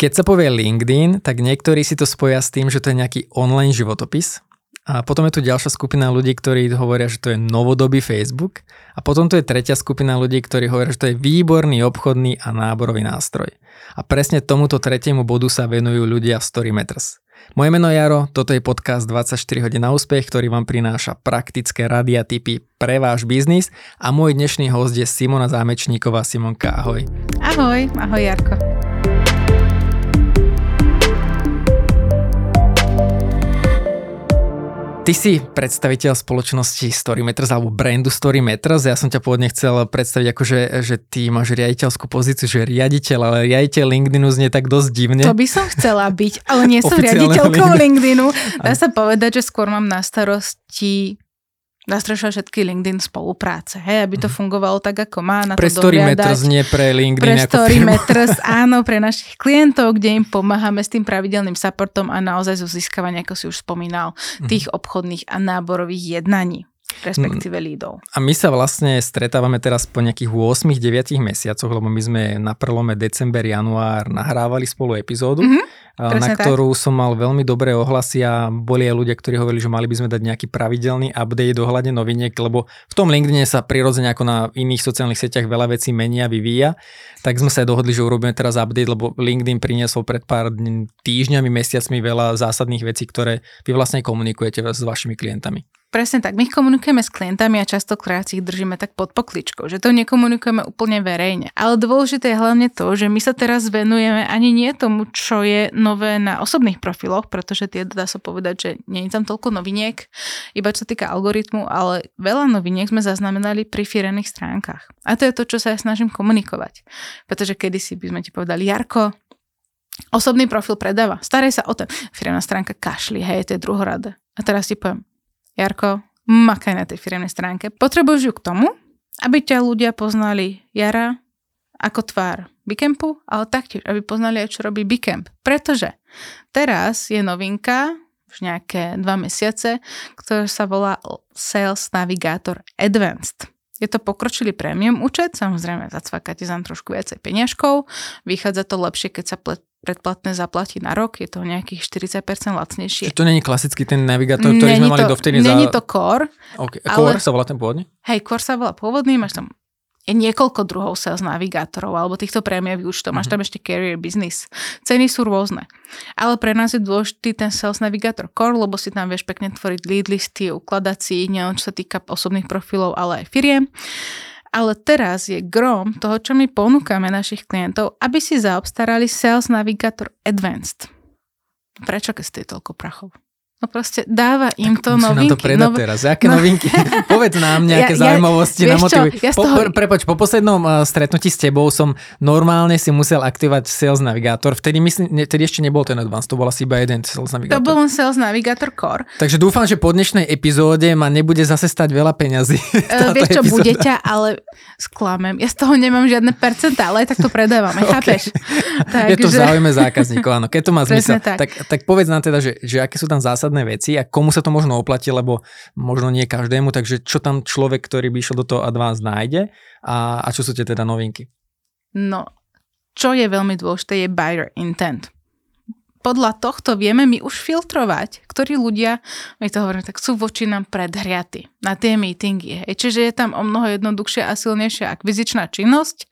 Keď sa povie LinkedIn, tak niektorí si to spoja s tým, že to je nejaký online životopis. A potom je tu ďalšia skupina ľudí, ktorí hovoria, že to je novodobý Facebook. A potom tu je tretia skupina ľudí, ktorí hovoria, že to je výborný obchodný a náborový nástroj. A presne tomuto tretiemu bodu sa venujú ľudia v Storymeters. Moje meno je Jaro, toto je podcast 24 hodín na úspech, ktorý vám prináša praktické rady a tipy pre váš biznis a môj dnešný host je Simona Zámečníková. Simonka, ahoj. Ahoj, ahoj Jarko. Ty si predstaviteľ spoločnosti Storymeters alebo brandu Storymeters. Ja som ťa pôvodne chcel predstaviť ako, že, že ty máš riaditeľskú pozíciu, že riaditeľ, ale riaditeľ LinkedInu znie tak dosť divne. To by som chcela byť, ale nie som riaditeľkou LinkedInu. Dá sa povedať, že skôr mám na starosti nastrašila všetky LinkedIn spolupráce, hej, aby to mhm. fungovalo tak, ako má, na pre to Storymeters, nie pre LinkedIn Pre Storymeters, áno, pre našich klientov, kde im pomáhame s tým pravidelným supportom a naozaj zo získavania, ako si už spomínal, mhm. tých obchodných a náborových jednaní respektíve mm. lídov. A my sa vlastne stretávame teraz po nejakých 8-9 mesiacoch, lebo my sme na prelome december, január nahrávali spolu epizódu. Mm-hmm na ktorú tak. som mal veľmi dobré ohlasy a boli aj ľudia, ktorí hovorili, že mali by sme dať nejaký pravidelný update ohľadne noviniek, lebo v tom LinkedIne sa prirodzene ako na iných sociálnych sieťach veľa vecí menia, vyvíja. Tak sme sa aj dohodli, že urobíme teraz update, lebo LinkedIn priniesol pred pár týždňami, mesiacmi veľa zásadných vecí, ktoré vy vlastne komunikujete s vašimi klientami. Presne tak. My komunikujeme s klientami a častokrát si ich držíme tak pod pokličkou, že to nekomunikujeme úplne verejne. Ale dôležité je hlavne to, že my sa teraz venujeme ani nie tomu, čo je nové na osobných profiloch, pretože tie dá sa povedať, že nie je tam toľko noviniek, iba čo týka algoritmu, ale veľa noviniek sme zaznamenali pri firemných stránkach. A to je to, čo sa ja snažím komunikovať. Pretože kedysi by sme ti povedali, Jarko, osobný profil predáva, staraj sa o ten. Firemná stránka kašli, hej, to je druhoradé. A teraz ti poviem, Jarko, makaj na tej firemnej stránke. Potrebuješ ju k tomu, aby ťa ľudia poznali Jara ako tvár Bicampu, ale taktiež, aby poznali aj, čo robí Bicamp. Pretože teraz je novinka, už nejaké dva mesiace, ktorá sa volá Sales Navigator Advanced. Je to pokročilý premium účet, samozrejme zacvakáte tam trošku viacej peniažkov, vychádza to lepšie, keď sa predplatné zaplatí na rok, je to nejakých 40% lacnejšie. Čiže to není klasický ten navigátor, ktorý není sme mali dovtedy za... Není to Core. Okay. Core ale... sa volá ten pôvodný? Hej, Core sa volá pôvodný, máš tam je niekoľko druhov sales navigátorov alebo týchto prémiových účtov. Máš mhm. tam ešte career business. Ceny sú rôzne. Ale pre nás je dôležitý ten sales navigátor core, lebo si tam vieš pekne tvoriť lead listy, ukladať si, nielen čo sa týka osobných profilov, ale aj firiem. Ale teraz je grom toho, čo my ponúkame našich klientov, aby si zaobstarali Sales Navigator Advanced. Prečo keď ste toľko prachov? No proste dáva im tak to novinky. nám to predať nov... teraz. Aké no... novinky? Povedz nám nejaké ja, zaujímavosti ja, na motivy. Ja po, toho... prepoč, po poslednom uh, stretnutí s tebou som normálne si musel aktivovať Sales Navigator. Vtedy, myslím, ne, vtedy ešte nebol ten Advanced, to bol asi iba jeden Sales Navigator. To bol len Sales Navigator Core. Takže dúfam, že po dnešnej epizóde ma nebude zase stať veľa peňazí. Uh, vieš čo, epizóda. bude ťa, ale sklamem. Ja z toho nemám žiadne percentá, ale aj tak to predávam, okay. chápeš? Takže... Je to v záujme zákazníkov, áno. Keď to má zmysel. Tak. Tak, tak povedz nám teda, že, že aké sú tam zásadné zásadné veci a komu sa to možno oplatí, lebo možno nie každému, takže čo tam človek, ktorý by išiel do toho Advanced nájde a, a čo sú tie teda novinky? No, čo je veľmi dôležité je buyer intent podľa tohto vieme my už filtrovať, ktorí ľudia, my to hovoríme, tak sú voči nám predhriaty na tie meetingy. Hej. Čiže je tam o mnoho jednoduchšia a silnejšia akvizičná činnosť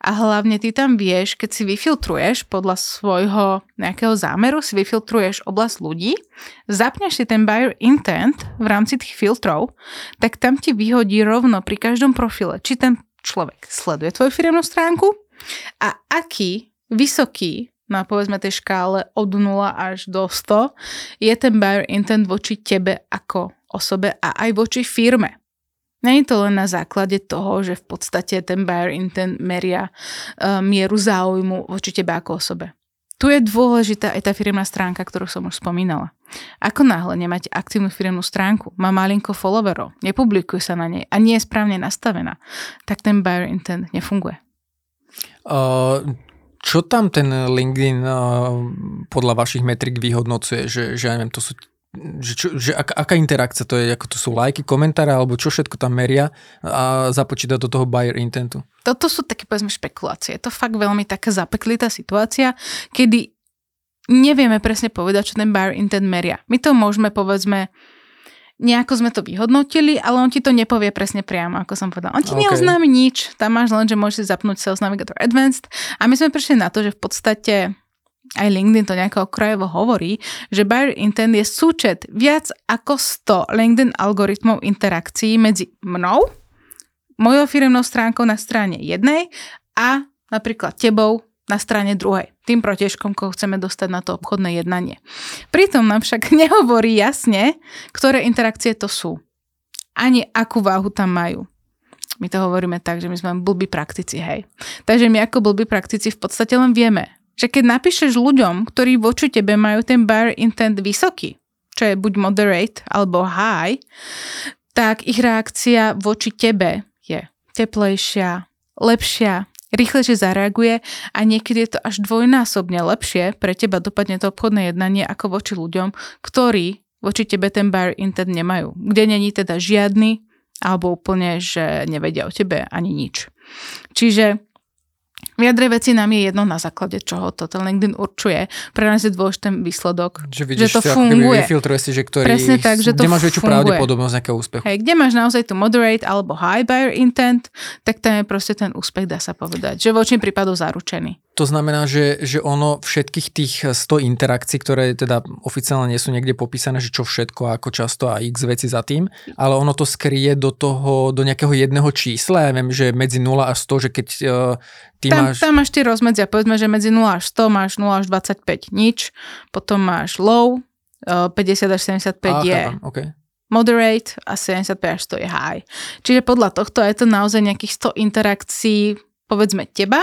a hlavne ty tam vieš, keď si vyfiltruješ podľa svojho nejakého zámeru, si vyfiltruješ oblasť ľudí, zapneš si ten buyer intent v rámci tých filtrov, tak tam ti vyhodí rovno pri každom profile, či ten človek sleduje tvoju firmnú stránku a aký vysoký na povedzme tej škále od 0 až do 100, je ten buyer intent voči tebe ako osobe a aj voči firme. Není to len na základe toho, že v podstate ten buyer intent meria uh, mieru záujmu voči tebe ako osobe. Tu je dôležitá aj tá firmná stránka, ktorú som už spomínala. Ako náhle nemáte aktívnu firmnú stránku, má malinko followerov, nepublikuje sa na nej a nie je správne nastavená, tak ten buyer intent nefunguje. Uh, čo tam ten LinkedIn podľa vašich metrik vyhodnocuje? Že, že ja neviem, to sú že, čo, že ak, aká interakcia to je, ako to sú lajky, komentáre, alebo čo všetko tam meria a započíta do toho buyer intentu? Toto sú také, povedzme, špekulácie. Je to fakt veľmi taká zapeklitá situácia, kedy nevieme presne povedať, čo ten buyer intent meria. My to môžeme, povedzme, nejako sme to vyhodnotili, ale on ti to nepovie presne priamo, ako som povedal. On ti okay. neoznámi nič, tam máš len, že môžeš zapnúť Sales Navigator Advanced a my sme prišli na to, že v podstate aj LinkedIn to nejako okrajovo hovorí, že buyer intent je súčet viac ako 100 LinkedIn algoritmov interakcií medzi mnou, mojou firmnou stránkou na strane jednej a napríklad tebou na strane druhej, tým protižkom, koho chceme dostať na to obchodné jednanie. Pritom nám však nehovorí jasne, ktoré interakcie to sú. Ani akú váhu tam majú. My to hovoríme tak, že my sme blbí praktici, hej. Takže my ako blbí praktici v podstate len vieme, že keď napíšeš ľuďom, ktorí voči tebe majú ten buyer intent vysoký, čo je buď moderate alebo high, tak ich reakcia voči tebe je teplejšia, lepšia, rýchlejšie zareaguje a niekedy je to až dvojnásobne lepšie pre teba dopadne to obchodné jednanie ako voči ľuďom, ktorí voči tebe ten buyer intent nemajú. Kde není teda žiadny alebo úplne, že nevedia o tebe ani nič. Čiže v jadre veci nám je jedno na základe čoho to ten LinkedIn určuje. Pre nás je dôležitý výsledok, že, vidíš, že to funguje. Vyfiltruje si, že ktorý, Presne tak, že to kde máš väčšiu pravdepodobnosť nejakého úspechu. Hej, kde máš naozaj tu moderate alebo high buyer intent, tak tam je proste ten úspech, dá sa povedať, že voči prípadu zaručený. To znamená, že, že ono všetkých tých 100 interakcií, ktoré teda oficiálne nie sú niekde popísané, že čo všetko, ako často a x veci za tým, ale ono to skrie do toho, do nejakého jedného čísla, ja viem, že medzi 0 a 100, že keď uh, ty tam, máš... Tam máš tie rozmedzia, povedzme, že medzi 0 až 100 máš 0 až 25 nič, potom máš low, uh, 50 až 75 Aha, je... okay moderate a 75 až 100 je high. Čiže podľa tohto je to naozaj nejakých 100 interakcií, povedzme teba,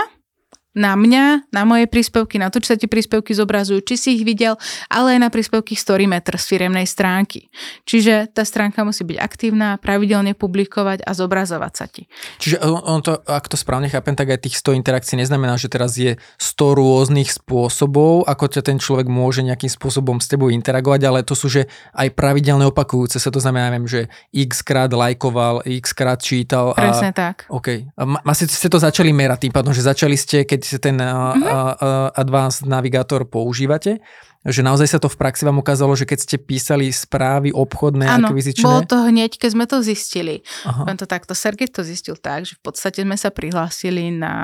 na mňa, na moje príspevky, na to, či sa ti príspevky zobrazujú, či si ich videl, ale aj na príspevky Storymeter z firemnej stránky. Čiže tá stránka musí byť aktívna, pravidelne publikovať a zobrazovať sa ti. Čiže on to, ak to správne chápem, tak aj tých 100 interakcií neznamená, že teraz je 100 rôznych spôsobov, ako ťa ten človek môže nejakým spôsobom s tebou interagovať, ale to sú, že aj pravidelne opakujúce sa, to znamená, neviem, že x krát lajkoval, x krát čítal. A... Presne tak. OK. A asi ste to začali merať tým pádom, že začali ste, keď keď ten mm-hmm. uh, Advanced Navigator používate, že naozaj sa to v praxi vám ukázalo, že keď ste písali správy obchodné, Áno, akvizičné? bolo to hneď, keď sme to zistili. Aha. to takto, Sergej to zistil tak, že v podstate sme sa prihlásili na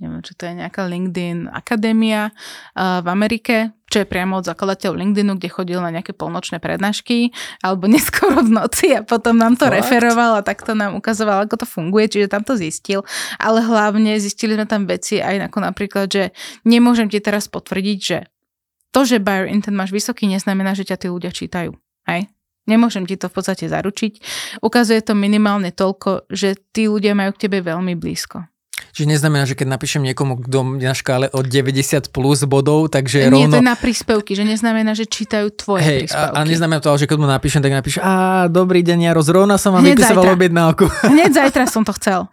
neviem, čo to je nejaká LinkedIn akadémia uh, v Amerike, čo je priamo od zakladateľov LinkedInu, kde chodil na nejaké polnočné prednášky alebo neskoro v noci a potom nám to What? referoval a takto nám ukazoval, ako to funguje, čiže tam to zistil. Ale hlavne zistili sme tam veci aj ako napríklad, že nemôžem ti teraz potvrdiť, že to, že buyer intent máš vysoký, neznamená, že ťa tí ľudia čítajú. Hej? Nemôžem ti to v podstate zaručiť. Ukazuje to minimálne toľko, že tí ľudia majú k tebe veľmi blízko. Čiže neznamená, že keď napíšem niekomu, kto na škále od 90 plus bodov, takže Nie, rovno... To je na príspevky, že neznamená, že čítajú tvoje Hej, príspevky. A, a neznamená to, že keď mu napíšem, tak napíšem, a dobrý deň, Jaro, zrovna som vám vypisoval objednávku. Hneď zajtra som to chcel.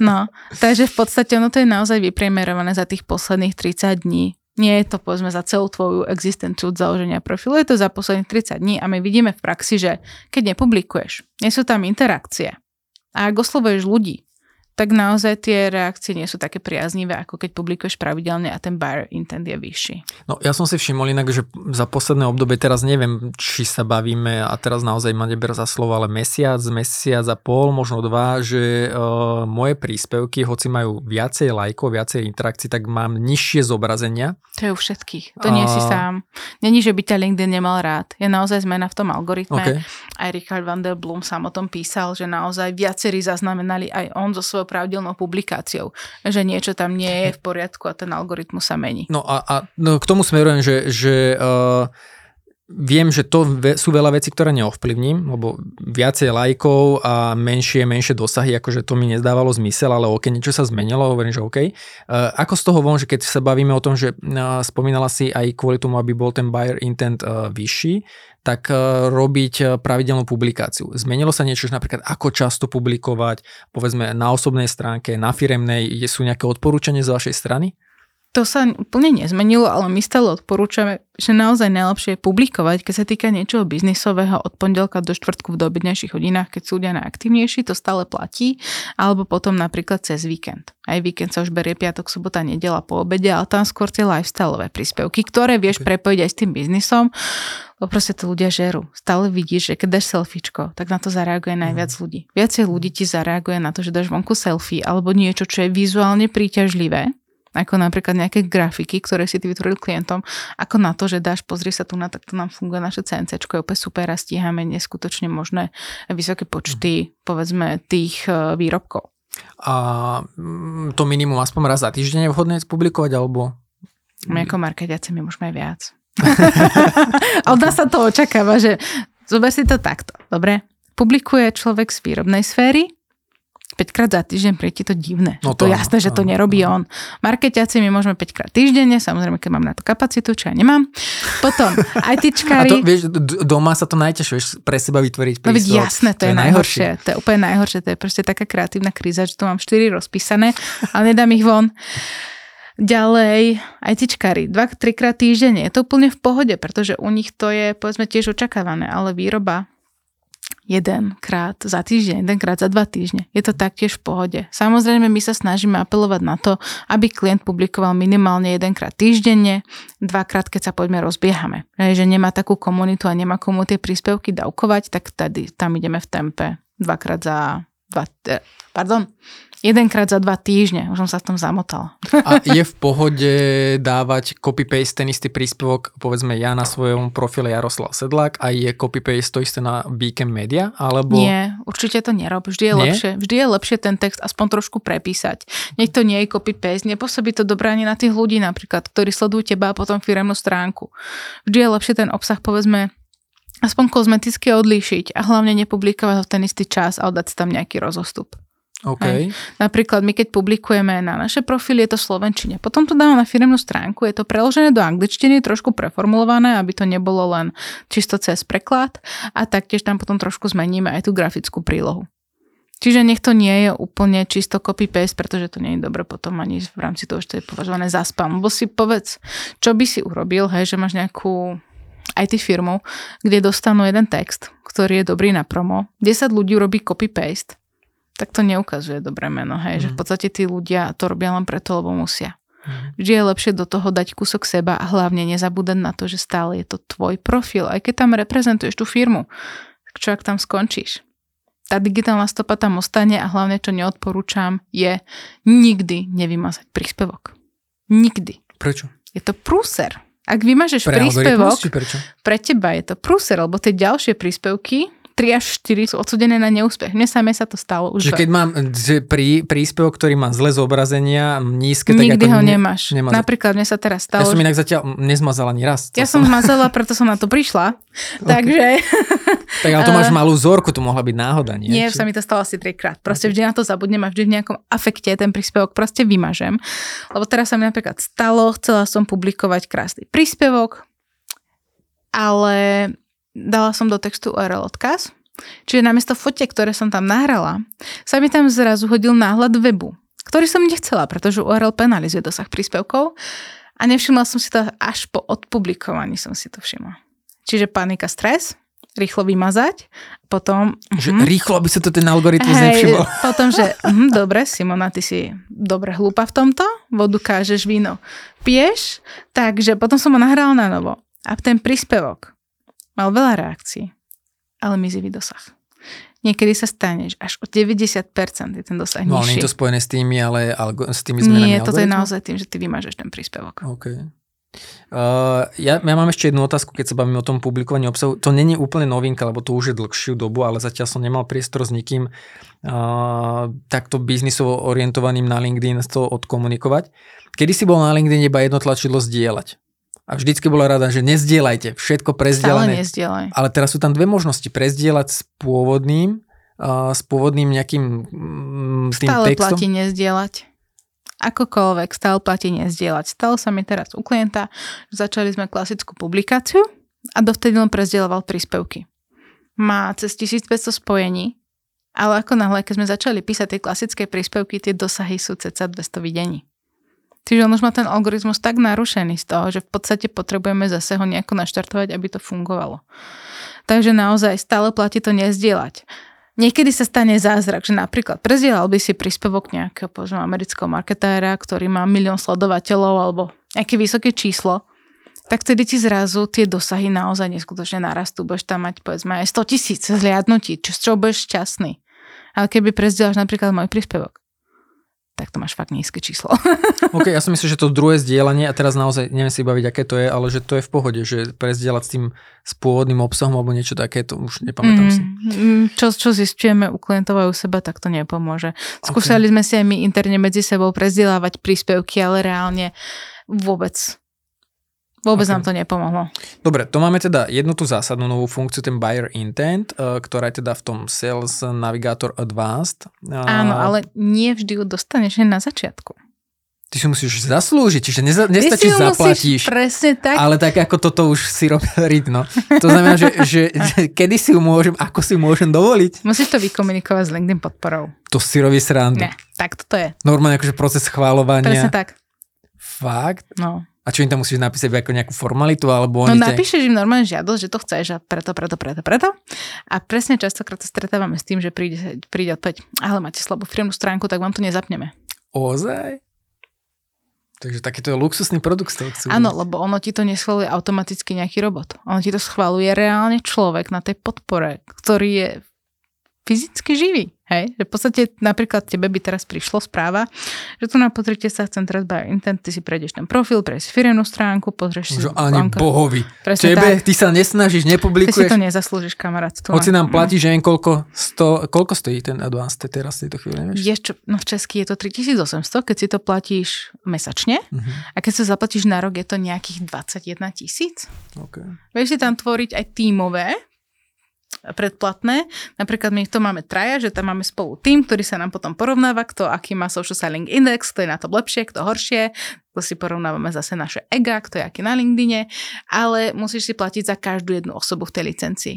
No, takže v podstate ono to je naozaj vypriemerované za tých posledných 30 dní. Nie je to povedzme za celú tvoju existenciu od založenia profilu, je to za posledných 30 dní a my vidíme v praxi, že keď nepublikuješ, nie sú tam interakcie a ak oslovuješ ľudí, tak naozaj tie reakcie nie sú také priaznivé, ako keď publikuješ pravidelne a ten buyer intent je vyšší. No ja som si všimol inak, že za posledné obdobie, teraz neviem, či sa bavíme a teraz naozaj ma neber za slovo, ale mesiac, mesiac a pol, možno dva, že uh, moje príspevky, hoci majú viacej lajkov, viacej interakcií, tak mám nižšie zobrazenia. To je u všetkých. To nie a... si sám. Není, že by ťa LinkedIn nemal rád. Je naozaj zmena v tom algoritme. Okay. Aj Richard van der Bloom sám o tom písal, že naozaj viacerí zaznamenali aj on zo svojho svojou pravidelnou publikáciou, že niečo tam nie je v poriadku a ten algoritmus sa mení. No a, a no, k tomu smerujem, že, že uh, viem, že to sú veľa vecí, ktoré neovplyvním, lebo viacej lajkov a menšie, menšie dosahy, akože to mi nezdávalo zmysel, ale OK, niečo sa zmenilo, hovorím, že OK. Uh, ako z toho von, že keď sa bavíme o tom, že uh, spomínala si aj kvôli tomu, aby bol ten buyer intent uh, vyšší, tak e, robiť e, pravidelnú publikáciu. Zmenilo sa niečo, že napríklad ako často publikovať, povedzme na osobnej stránke, na firemnej, sú nejaké odporúčanie z vašej strany? To sa úplne nezmenilo, ale my stále odporúčame, že naozaj najlepšie je publikovať, keď sa týka niečoho biznisového od pondelka do štvrtku v dobednejších hodinách, keď sú ľudia najaktívnejší, to stále platí, alebo potom napríklad cez víkend. Aj víkend sa už berie piatok, sobota, nedela po obede, ale tam skôr tie lifestyleové príspevky, ktoré vieš okay. prepojiť aj s tým biznisom, lebo proste to ľudia žerú. Stále vidíš, že keď dáš selfiečko, tak na to zareaguje najviac mm. ľudí. Viacej ľudí ti zareaguje na to, že dáš vonku selfie alebo niečo, čo je vizuálne príťažlivé, ako napríklad nejaké grafiky, ktoré si ty vytvoril klientom, ako na to, že dáš, pozri sa tu na, tak to nám funguje naše CNC, je úplne super a stíhame neskutočne možné vysoké počty, povedzme, tých e, výrobkov. A mm, to minimum aspoň raz za týždeň je vhodné publikovať, alebo? My ako marketiaci my môžeme aj viac. Od nás sa to očakáva, že zober si to takto, dobre? Publikuje človek z výrobnej sféry, 5 krát za týždeň, ti to divné. No to, to jasné, že to nerobí on. Marketiaci my môžeme 5 krát týždenne, samozrejme, keď mám na to kapacitu, čo ja nemám. Potom ITčkári... A to, vieš, doma sa to najťažšie, vieš, pre seba vytvoriť prístup. No veď jasné, to, to je, je najhoršie. najhoršie. To je úplne najhoršie, to je proste taká kreatívna kríza, že tu mám 4 rozpísané, ale nedám ich von. Ďalej, ITčkári, 2-3 krát týždenne, je to úplne v pohode, pretože u nich to je, povedzme, tiež očakávané, ale výroba jedenkrát za týždeň, jedenkrát za dva týždne. Je to taktiež v pohode. Samozrejme, my sa snažíme apelovať na to, aby klient publikoval minimálne jedenkrát týždenne, dvakrát, keď sa poďme rozbiehame. Že nemá takú komunitu a nemá komu tie príspevky dávkovať, tak tady, tam ideme v tempe dvakrát za dva, eh, pardon, Jedenkrát za dva týždne, už som sa v tom zamotala. A je v pohode dávať copy-paste ten istý príspevok, povedzme ja na svojom profile Jaroslav Sedlák a je copy-paste to isté na Beacon Media? Alebo... Nie, určite to nerob. Vždy je, nie? lepšie, vždy je lepšie ten text aspoň trošku prepísať. Nech to nie je copy-paste, nepôsobí to dobré ani na tých ľudí napríklad, ktorí sledujú teba a potom firemnú stránku. Vždy je lepšie ten obsah, povedzme, aspoň kozmeticky odlíšiť a hlavne nepublikovať ho v ten istý čas a dať tam nejaký rozostup. Okay. Napríklad my keď publikujeme na naše profily, je to v slovenčine. Potom to dáme na firmnú stránku, je to preložené do angličtiny, trošku preformulované, aby to nebolo len čisto cez preklad a taktiež tam potom trošku zmeníme aj tú grafickú prílohu. Čiže nech to nie je úplne čisto copy-paste, pretože to nie je dobre potom ani v rámci toho, že to je považované za spam. Lebo si povedz, čo by si urobil, hej, že máš nejakú IT firmu, kde dostanú jeden text, ktorý je dobrý na promo. 10 ľudí robí copy-paste tak to neukazuje dobré meno, hej, mm. že v mhm. podstate tí ľudia to robia len preto, lebo musia. Mm. Vždy je lepšie do toho dať kúsok seba a hlavne nezabúdať na to, že stále je to tvoj profil, aj keď tam reprezentuješ tú firmu. Tak čo ak tam skončíš? Tá digitálna stopa tam ostane a hlavne, čo neodporúčam, je nikdy nevymazať príspevok. Nikdy. Prečo? Je to prúser. Ak vymažeš pre príspevok, pre teba je to prúser, lebo tie ďalšie príspevky 3 až 4 sú odsudené na neúspech. Mne samé sa to stalo už. Že keď mám prí, príspevok, ktorý má zlé zobrazenia, nízke, tak Nikdy ho ne, nemáš. Nemazať. Napríklad mne sa teraz stalo. Ja som inak zatiaľ nezmazala ani raz. Ja som zmazala, preto som na to prišla. Takže... tak ale to máš malú vzorku, to mohla byť náhoda, nie? Nie, Či... sa mi to stalo asi trikrát. Proste vždy na to zabudnem a vždy v nejakom afekte ten príspevok proste vymažem. Lebo teraz sa mi napríklad stalo, chcela som publikovať krásny príspevok, ale dala som do textu URL odkaz, čiže namiesto fotiek, ktoré som tam nahrala, sa mi tam zrazu hodil náhľad webu, ktorý som nechcela, pretože URL penalizuje dosah príspevkov a nevšimla som si to až po odpublikovaní som si to všimla. Čiže panika, stres, rýchlo vymazať, potom... Že hm, rýchlo, aby sa to ten algoritmus hej, nevšimol. Potom, že hm, dobre, Simona, ty si dobre hlúpa v tomto, vodu kážeš, víno piješ, takže potom som ho nahrala na novo. A ten príspevok Mal veľa reakcií, ale mizivý dosah. Niekedy sa staneš až o 90% je ten dosah no, nižší. nie je to spojené s tými, ale algo, s tými zmenami Nie, toto je naozaj tým, že ty vymažeš ten príspevok. Okay. Uh, ja, ja mám ešte jednu otázku, keď sa bavíme o tom publikovaní obsahu. To není úplne novinka, lebo to už je dlhšiu dobu, ale zatiaľ som nemal priestor s nikým uh, takto biznisovo orientovaným na LinkedIn to odkomunikovať. Kedy si bol na LinkedIn iba jedno tlačidlo zdieľať a vždycky bola rada, že nezdielajte, všetko prezdielané. Stále Ale teraz sú tam dve možnosti. Prezdieľať s pôvodným, uh, s pôvodným nejakým um, tým stále textom. platí nezdielať. Akokoľvek, stále platí nezdielať. Stalo sa mi teraz u klienta, že začali sme klasickú publikáciu a dovtedy len prezdieloval príspevky. Má cez 1500 spojení, ale ako náhle, keď sme začali písať tie klasické príspevky, tie dosahy sú cca 200 videní. Čiže on už má ten algoritmus tak narušený z toho, že v podstate potrebujeme zase ho nejako naštartovať, aby to fungovalo. Takže naozaj stále platí to nezdieľať. Niekedy sa stane zázrak, že napríklad prezdielal by si príspevok nejakého povedzme, amerického marketéra, ktorý má milión sledovateľov alebo nejaké vysoké číslo, tak vtedy ti zrazu tie dosahy naozaj neskutočne narastú. Budeš tam mať povedzme aj 100 tisíc zliadnutí, čo, z čoho budeš šťastný. Ale keby prezdielaš napríklad môj príspevok, tak to máš fakt nízke číslo. OK, ja si myslím, že to druhé zdieľanie, a teraz naozaj neviem si baviť, aké to je, ale že to je v pohode, že prezdieľať s tým s pôvodným obsahom alebo niečo také, to už nepamätám mm, si. Mm, čo, čo zistujeme u klientov a u seba, tak to nepomôže. Skúšali okay. sme si aj my interne medzi sebou prezdieľavať príspevky, ale reálne vôbec Vôbec okay. nám to nepomohlo. Dobre, to máme teda jednu tú zásadnú novú funkciu, ten buyer intent, eh, ktorá je teda v tom Sales Navigator Advanced. Áno, ale nie vždy ju dostaneš na začiatku. Ty si musíš zaslúžiť, čiže neza, nestačí zaplatíš. presne tak. Ale tak ako toto už si robil rytno. To znamená, že, že, že kedy si ju môžem, ako si ju môžem dovoliť. Musíš to vykomunikovať s LinkedIn podporou. To si robí srandu. Ne, tak toto je. Normálne akože proces schváľovania. Presne tak. Fakt? No. A čo im tam musíš napísať ako nejakú formalitu? Alebo no napíšeš im normálne žiadosť, že to chceš a preto, preto, preto, preto. A presne častokrát sa stretávame s tým, že príde, príde odpoveď, ale máte slabú firmnú stránku, tak vám to nezapneme. Ozaj? Takže takýto je luxusný produkt z toho chcú. Áno, lebo ono ti to neschvaluje automaticky nejaký robot. Ono ti to schvaluje reálne človek na tej podpore, ktorý je fyzicky živý. Hej? Že v podstate napríklad tebe by teraz prišlo správa, že tu na pozrite sa chcem teraz by intent, ty si prejdeš ten profil, prejdeš firemnú stránku, pozrieš si... Že ani banka. bohovi. Presne Tebe, tak. ty sa nesnažíš, nepublikuješ. Ty si to nezaslúžiš, kamarát. Tu Hoci nám platí, že jen koľko, sto, koľko stojí ten Advanced teraz v tejto chvíli, nevieš? Je, čo, no v Česky je to 3800, keď si to platíš mesačne uh-huh. a keď sa zaplatíš na rok, je to nejakých 21 tisíc. Okay. Vieš si tam tvoriť aj tímové predplatné. Napríklad my to máme traja, že tam máme spolu tým, ktorý sa nám potom porovnáva, kto aký má social selling index, kto je na to lepšie, kto horšie, to si porovnávame zase naše ega, kto je aký na LinkedIne, ale musíš si platiť za každú jednu osobu v tej licencii.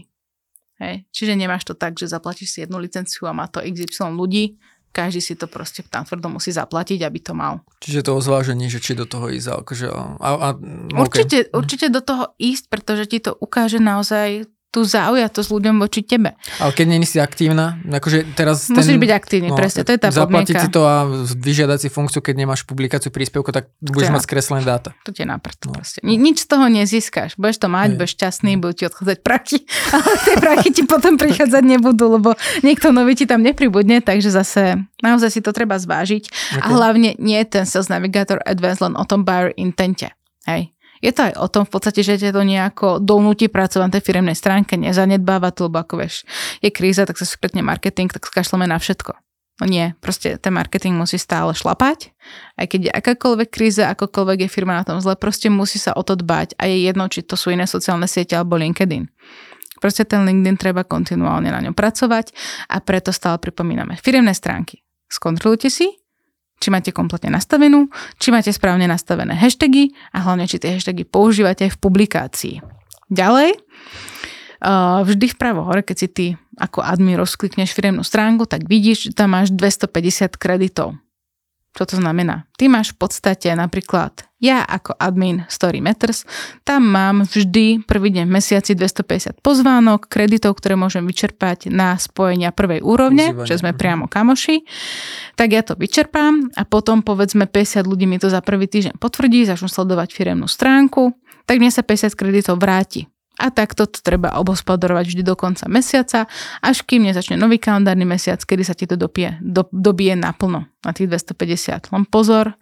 Hej. Čiže nemáš to tak, že zaplatíš si jednu licenciu a má to XY ľudí, každý si to proste tam tvrdo musí zaplatiť, aby to mal. Čiže to o zvážení, že či do toho ísť. Akože, a, a, okay. určite, určite do toho ísť, pretože ti to ukáže naozaj tú zaujatosť ľuďom voči tebe. Ale keď nie si aktívna, akože teraz... Musíš ten, byť aktívny, no, presne, to je tá Zaplatiť podmienka. si to a vyžiadať si funkciu, keď nemáš publikáciu príspevku, tak budeš mať skreslené dáta. To je na no. proste. Ni, nič z toho nezískaš. Budeš to mať, budeš šťastný, budú ti odchádzať prachy, ale tie prachy ti potom prichádzať nebudú, lebo niekto nový ti tam nepribudne, takže zase naozaj si to treba zvážiť. Okay. A hlavne nie je ten Sales Navigator Advanced len o tom buyer intente. Hej, je to aj o tom v podstate, že ťa to nejako donúti pracovať na tej firemnej stránke, nezanedbávať, lebo ako vieš, je kríza, tak sa skretne marketing, tak skašleme na všetko. No nie, proste ten marketing musí stále šlapať, aj keď je akákoľvek kríza, akokoľvek je firma na tom zle, proste musí sa o to dbať a je jedno, či to sú iné sociálne siete alebo LinkedIn. Proste ten LinkedIn treba kontinuálne na ňom pracovať a preto stále pripomíname. Firemné stránky. Skontrolujte si, či máte kompletne nastavenú, či máte správne nastavené hashtagy a hlavne, či tie hashtagy používate v publikácii. Ďalej, vždy vpravo hore, keď si ty ako admin rozklikneš firemnú stránku, tak vidíš, že tam máš 250 kreditov. Čo to znamená? Ty máš v podstate napríklad, ja ako admin Story Matters, tam mám vždy prvý deň v mesiaci 250 pozvánok, kreditov, ktoré môžem vyčerpať na spojenia prvej úrovne, Užívanie. že sme priamo kamoši. Tak ja to vyčerpám a potom povedzme 50 ľudí mi to za prvý týždeň potvrdí, začnú sledovať firemnú stránku, tak mne sa 50 kreditov vráti. A takto to treba obospodarovať vždy do konca mesiaca, až kým nezačne nový kalendárny mesiac, kedy sa ti to dopie, do, dobije naplno na tých 250. Len pozor,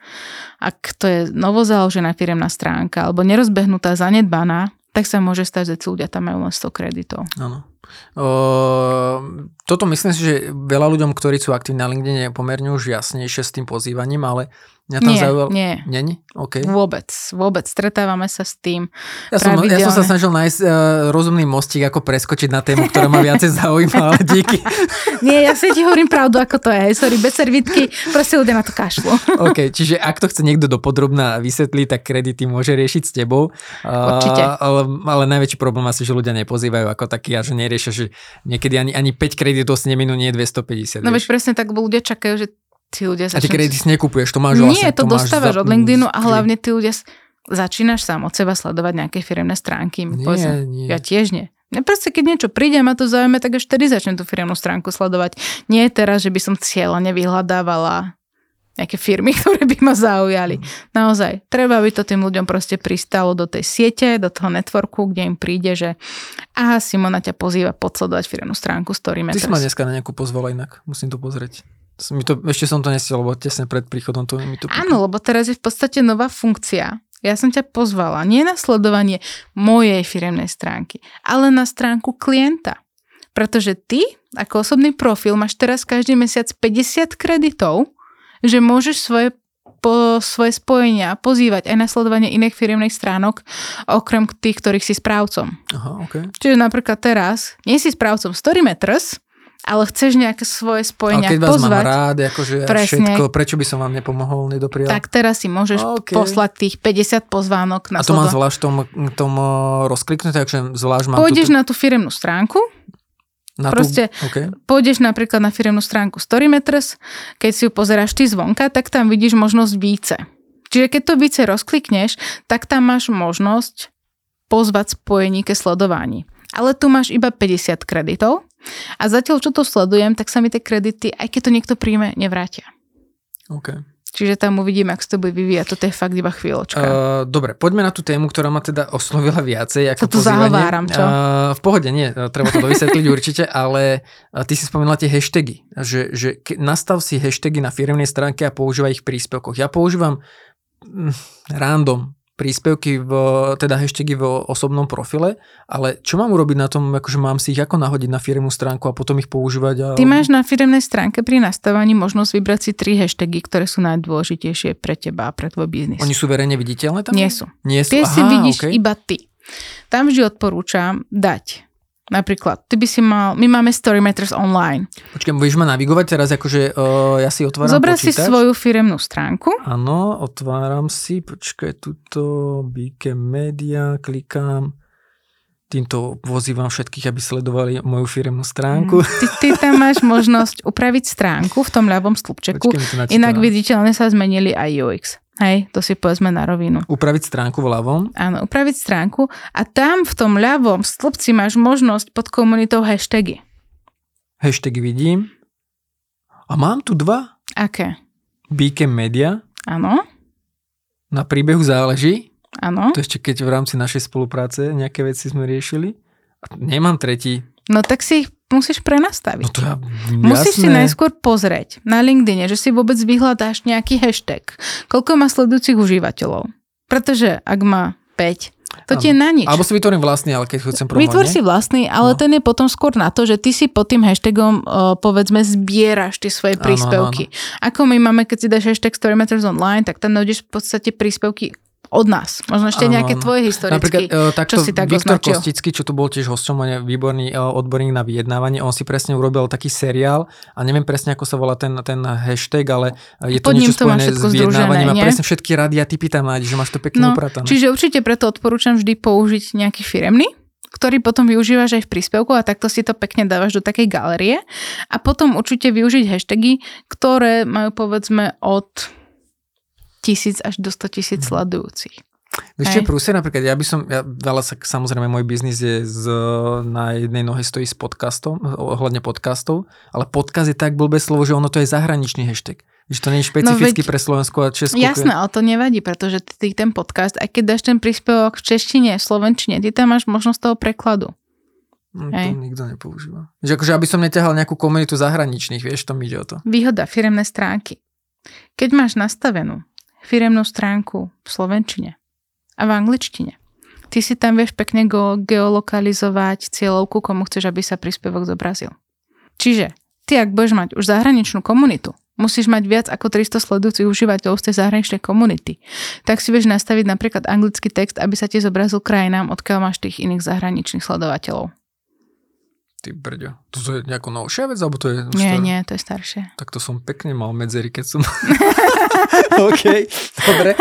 ak to je novozaložená firemná stránka alebo nerozbehnutá, zanedbaná, tak sa môže stať, že ľudia tam majú len 100 kreditov. Áno. O, toto myslím si, že veľa ľuďom, ktorí sú aktívni na LinkedIn, je pomerne už jasnejšie s tým pozývaním, ale Mňa tam nie, zaujal... nie. Není? Okay. Vôbec, vôbec. Stretávame sa s tým. Ja som, ja som sa snažil nájsť uh, rozumný mostík, ako preskočiť na tému, ktorá ma viacej zaujíma, ale díky. nie, ja si ti hovorím pravdu, ako to je. Sorry, bez servitky, proste ľudia na to kašľú. OK, čiže ak to chce niekto dopodrobná vysvetliť, tak kredity môže riešiť s tebou. Určite. Uh, ale, ale najväčší problém asi, že ľudia nepozývajú ako taký a že neriešia, že niekedy ani, ani 5 kreditov s neminú nie 250. No veď presne tak, ľudia čakajú, že tí ľudia začnú... A ty kredity si nekupuješ, to máš Nie, vlastne, to, to dostávaš za... od LinkedInu a hlavne tí ľudia začínaš sám od seba sledovať nejaké firemné stránky. Nie, povedzme, nie. Ja tiež nie. Proste, keď niečo príde a ma to zaujíma, tak až vtedy začnem tú firmnú stránku sledovať. Nie teraz, že by som cieľa nevyhľadávala nejaké firmy, ktoré by ma zaujali. Naozaj, treba, aby to tým ľuďom proste pristalo do tej siete, do toho networku, kde im príde, že aha, Simona ťa pozýva podsledovať firmnú stránku Storymeters. Ty si ma dneska na nejakú pozvala inak, musím to pozrieť. Mi to, ešte som to nestiel, lebo tesne pred príchodom to mi to... Áno, lebo teraz je v podstate nová funkcia. Ja som ťa pozvala nie na sledovanie mojej firemnej stránky, ale na stránku klienta. Pretože ty, ako osobný profil, máš teraz každý mesiac 50 kreditov, že môžeš svoje po svoje spojenia pozývať aj na sledovanie iných firmných stránok, okrem tých, ktorých si správcom. Aha, okay. Čiže napríklad teraz nie si správcom Storymeters, ale chceš nejaké svoje spojenia ale keď vás mám rád, akože presne, všetko, prečo by som vám nepomohol, nedoprijal? Tak teraz si môžeš okay. poslať tých 50 pozvánok na A to mám zvlášť tom, tom rozkliknuté, takže zvlášť mám Pôjdeš túto... na tú firemnú stránku, na Proste tú... okay. pôjdeš napríklad na firemnú stránku Storymeters, keď si ju pozeráš ty zvonka, tak tam vidíš možnosť více. Čiže keď to více rozklikneš, tak tam máš možnosť pozvať spojení ke sledovaní. Ale tu máš iba 50 kreditov a zatiaľ, čo to sledujem, tak sa mi tie kredity, aj keď to niekto príjme, nevrátia. OK. Čiže tam uvidíme, ak sa to bude vyvíjať. Toto je fakt iba chvíľočka. Uh, dobre, poďme na tú tému, ktorá ma teda oslovila viacej. Ako to tu zahováram, čo? Uh, v pohode, nie, treba to dovysvetliť určite, ale ty si spomínala tie hashtagy, že, že nastav si hashtagy na firmnej stránke a používaj ich v príspevkoch. Ja používam mm, random príspevky, v, teda hashtagy v osobnom profile, ale čo mám urobiť na tom, akože mám si ich ako nahodiť na firmnú stránku a potom ich používať? A... Ty máš na firmnej stránke pri nastavení možnosť vybrať si tri hashtagy, ktoré sú najdôležitejšie pre teba a pre tvoj biznis. Oni sú verejne viditeľné tam? Nie sú. Nie sú? Tie Aha, si vidíš okay. iba ty. Tam vždy odporúčam dať Napríklad, ty by si mal, my máme Story Matters online. Počkaj, budeš ma navigovať teraz, akože uh, ja si otváram Zobrať si svoju firemnú stránku. Áno, otváram si, počkaj, tuto, BK Media, klikám. Týmto vozívam všetkých, aby sledovali moju firemnú stránku. Mm, ty, ty tam máš možnosť upraviť stránku v tom ľavom stĺpčeku. Inak viditeľne sa zmenili aj UX. Hej, to si povedzme na rovinu. Upraviť stránku v ľavom? Áno, upraviť stránku a tam v tom ľavom stĺpci máš možnosť pod komunitou hashtagy. Hashtagy vidím. A mám tu dva. Aké? Beacon Media. Áno. Na príbehu záleží. Áno. To ešte keď v rámci našej spolupráce nejaké veci sme riešili. A nemám tretí. No tak si ich musíš prenastaviť. No to ja, Musíš si najskôr pozrieť na LinkedIn, že si vôbec vyhľadáš nejaký hashtag. Koľko má sledujúcich užívateľov. Pretože ak má 5, to ti je na nič. Alebo si vytvorím vlastný, ale keď chcem promovať. Vytvor si vlastný, ale no. ten je potom skôr na to, že ty si pod tým hashtagom povedzme zbieraš tie svoje príspevky. Áno, áno, áno. Ako my máme, keď si dáš hashtag Storymatters online, tak tam nájdeš v podstate príspevky od nás. Možno ešte nejaké tvoje historické. Napríklad uh, takto čo si tak Viktor označil. Kostický, čo tu bol tiež hosťom, on je výborný uh, odborník na vyjednávanie, on si presne urobil taký seriál a neviem presne, ako sa volá ten, ten hashtag, ale je to Pod niečo to spojené s vyjednávaním a presne všetky rady a typy tam nájdeš, že máš to pekne no, upratané. Čiže určite preto odporúčam vždy použiť nejaký firemný, ktorý potom využívaš aj v príspevku a takto si to pekne dávaš do takej galerie a potom určite využiť hashtagy, ktoré majú povedzme od tisíc až do 100 tisíc mhm. sledujúcich. Vieš čo je prúser? Napríklad ja by som, ja, veľa sa, samozrejme môj biznis je z, na jednej nohe stojí s podcastom, ohľadne podcastov, ale podcast je tak blbé slovo, že ono to je zahraničný hashtag. Že to nie je špecificky no veď, pre Slovensku a Česku. Jasné, ale to nevadí, pretože ty ten podcast, aj keď dáš ten príspevok v češtine, v slovenčine, ty tam máš možnosť toho prekladu. No, to nikto nepoužíva. Že akože aby som neťahal nejakú komunitu zahraničných, vieš, to mi ide o to. Výhoda firemné stránky. Keď máš nastavenú firemnú stránku v slovenčine a v angličtine. Ty si tam vieš pekne go geolokalizovať cieľovku, komu chceš, aby sa príspevok zobrazil. Čiže ty, ak budeš mať už zahraničnú komunitu, musíš mať viac ako 300 sledujúcich užívateľov z tej zahraničnej komunity, tak si vieš nastaviť napríklad anglický text, aby sa ti zobrazil krajinám, odkiaľ máš tých iných zahraničných sledovateľov. Ty brďo. To je nejako novšia vec, alebo to je... Nie, nie, to je staršie. Tak to som pekne mal medzery, keď som... OK, dobre.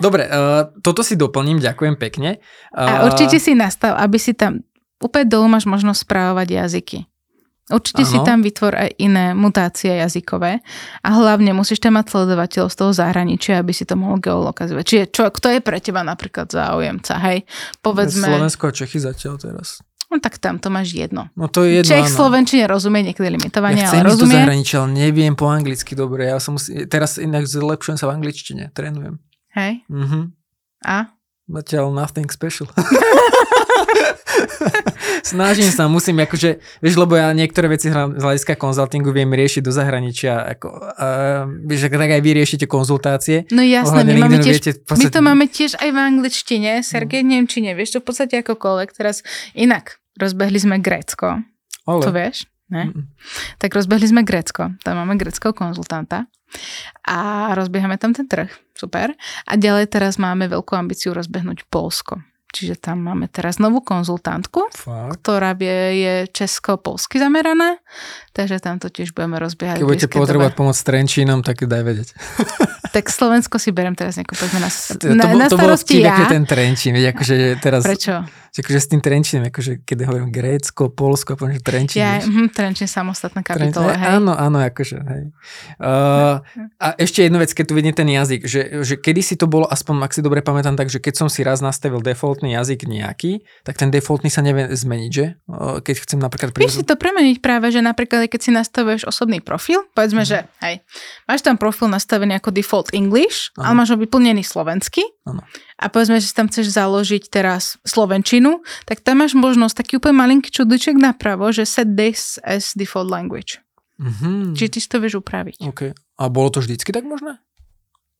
Dobre, uh, toto si doplním, ďakujem pekne. Uh, a určite si nastav, aby si tam... Úplne dolu máš možnosť správovať jazyky. Určite ano. si tam vytvor aj iné mutácie jazykové a hlavne musíš tam mať sledovateľov z toho zahraničia, aby si to mohol geolokalizovať. Čiže čo, kto je pre teba napríklad záujemca, hej? Povedzme... Slovensko a Čechy zatiaľ teraz. No tak tam to máš jedno. No to je jedno, Čech, áno. Slovenčine rozumie, niekedy limitovanie, ja ale rozumie. Ja zahraničia, ale neviem po anglicky dobre. Ja som musí... Teraz inak zlepšujem sa v angličtine, trénujem. Hej? Mhm. A? Zatiaľ nothing special. Snažím sa, musím akože, vieš, lebo ja niektoré veci z hľadiska konzultingu viem riešiť do zahraničia, ako, uh, vieš, tak aj vy riešite konzultácie. No jasné, my, máme tiež, viete, podstate... my to máme tiež aj v angličtine, Sergej v Nemčine, vieš to v podstate akokoľvek. Teraz inak, rozbehli sme Grécko. Ole. To vieš? Ne? Mm-mm. Tak rozbehli sme Grécko. Tam máme greckého konzultanta a rozbiehame tam ten trh. Super. A ďalej teraz máme veľkú ambíciu rozbehnúť Polsko. Čiže tam máme teraz novú konzultantku, Fakt? ktorá vie, je česko-polsky zameraná, takže tam to tiež budeme rozbiehať. Keď budete potrebovať pomoc s Trenčínom, tak daj vedieť. Tak Slovensko si berem teraz nejakú povedzme na, na, to, na to bolo vtip, ja. ten Trenčín, akože teraz, Prečo? Akože s tým Trenčínom, akože keď hovorím Grécko, Polsko, poviem, že Trenčín. Ja, hm, Trenčín samostatná kapitola, hej. Áno, áno, akože, hej. Uh, a ešte jednu vec, keď tu vidím ten jazyk, že, že kedy si to bolo, aspoň ak si dobre pamätám, tak, že keď som si raz nastavil defaultný jazyk nejaký, tak ten defaultný sa nevie zmeniť, že? Keď chcem napríklad... Vieš si to premeniť práve, že napríklad keď si nastavuješ osobný profil, povedzme, mm. že hej, máš tam profil nastavený ako default English, ano. ale máš ho vyplnený slovensky. Ano a povedzme, že si tam chceš založiť teraz Slovenčinu, tak tam máš možnosť taký úplne malinký čudiček napravo, že set this as default language. Mm-hmm. Čiže ty si to vieš upraviť. Okay. A bolo to vždycky tak možné?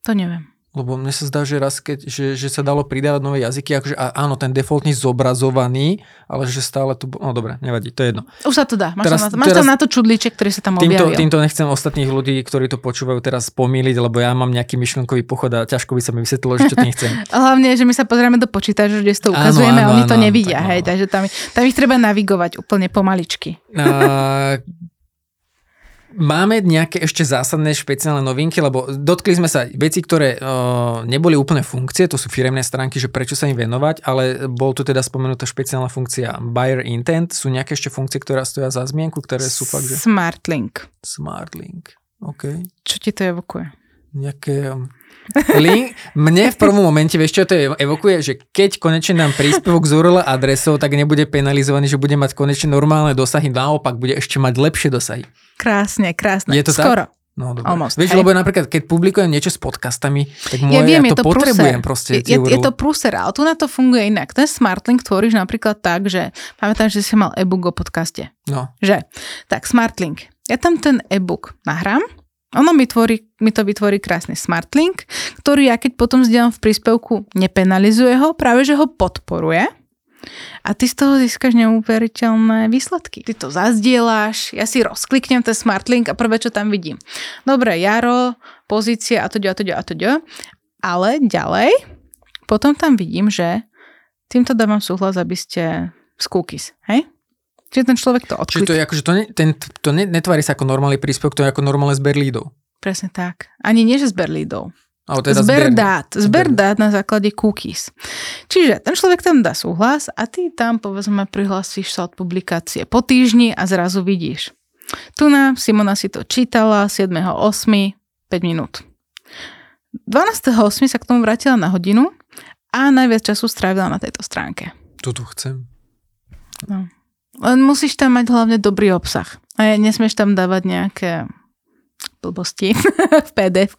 To neviem. Lebo mne sa zdá, že raz, keď, že, že sa dalo pridávať nové jazyky, akože a, áno, ten defaultný zobrazovaný, ale že stále to... No dobre, nevadí, to je jedno. Už sa to dá. Máš, teraz, tam, na to, máš teraz, tam na to čudliček, ktorý sa tam týmto, objavil. Týmto nechcem ostatných ľudí, ktorí to počúvajú teraz pomýliť, lebo ja mám nejaký myšlenkový pochod a ťažko by sa mi vysvetlilo, že čo tým chcem. Hlavne, že my sa pozrieme do počítača, že to ukazujeme áno, áno, a oni áno, to nevidia, tak, hej, takže tam, tam ich treba navigovať úplne pomaličky. A, Máme nejaké ešte zásadné špeciálne novinky, lebo dotkli sme sa veci, ktoré uh, neboli úplne funkcie, to sú firemné stránky, že prečo sa im venovať, ale bol tu teda spomenutá špeciálna funkcia buyer intent. Sú nejaké ešte funkcie, ktoré stoja za zmienku, ktoré sú fakt, že... Smartlink. Smartlink, OK. Čo ti to evokuje? Nejaké... Link, mne v prvom momente, vieš čo to je, evokuje, že keď konečne nám príspevok z URL adresou, tak nebude penalizovaný, že bude mať konečne normálne dosahy, naopak bude ešte mať lepšie dosahy. Krásne, krásne. Je to Skoro. tak? No, dobre. Almost, Vieš, hej. lebo napríklad, keď publikujem niečo s podcastami, tak moje, ja, viem, ja to, to potrebujem proste. Je, je, je to prúser, ale tu na to funguje inak. Ten Smartlink tvoríš napríklad tak, že pamätám, že si mal e-book o podcaste. No. Že? Tak, Smartlink. Ja tam ten e-book nahrám, ono mi, tvorí, mi to vytvorí krásny smartlink, ktorý ja keď potom zdieľam v príspevku, nepenalizuje ho, práve že ho podporuje a ty z toho získaš neuveriteľné výsledky. Ty to zazdieláš, ja si rozkliknem ten smartlink a prvé, čo tam vidím. Dobre, Jaro, pozícia a to a to a to ale ďalej, potom tam vidím, že týmto dávam súhlas, aby ste z cookies, hej? Čiže ten človek to odklik. Čiže to je ako, že to, ne, ten, to ne, netvári sa ako normálny príspevok, to je ako normálne zber lídov. Presne tak. Ani nie, že zber lídov. teda zber, zber dát. Zber dát na základe cookies. Čiže ten človek tam dá súhlas a ty tam povedzme prihlasíš sa od publikácie po týždni a zrazu vidíš. Tu na Simona si to čítala 7.8. 5 minút. 12.8. sa k tomu vrátila na hodinu a najviac času strávila na tejto stránke. Tu chcem. No. Len musíš tam mať hlavne dobrý obsah. A nesmieš tam dávať nejaké blbosti v pdf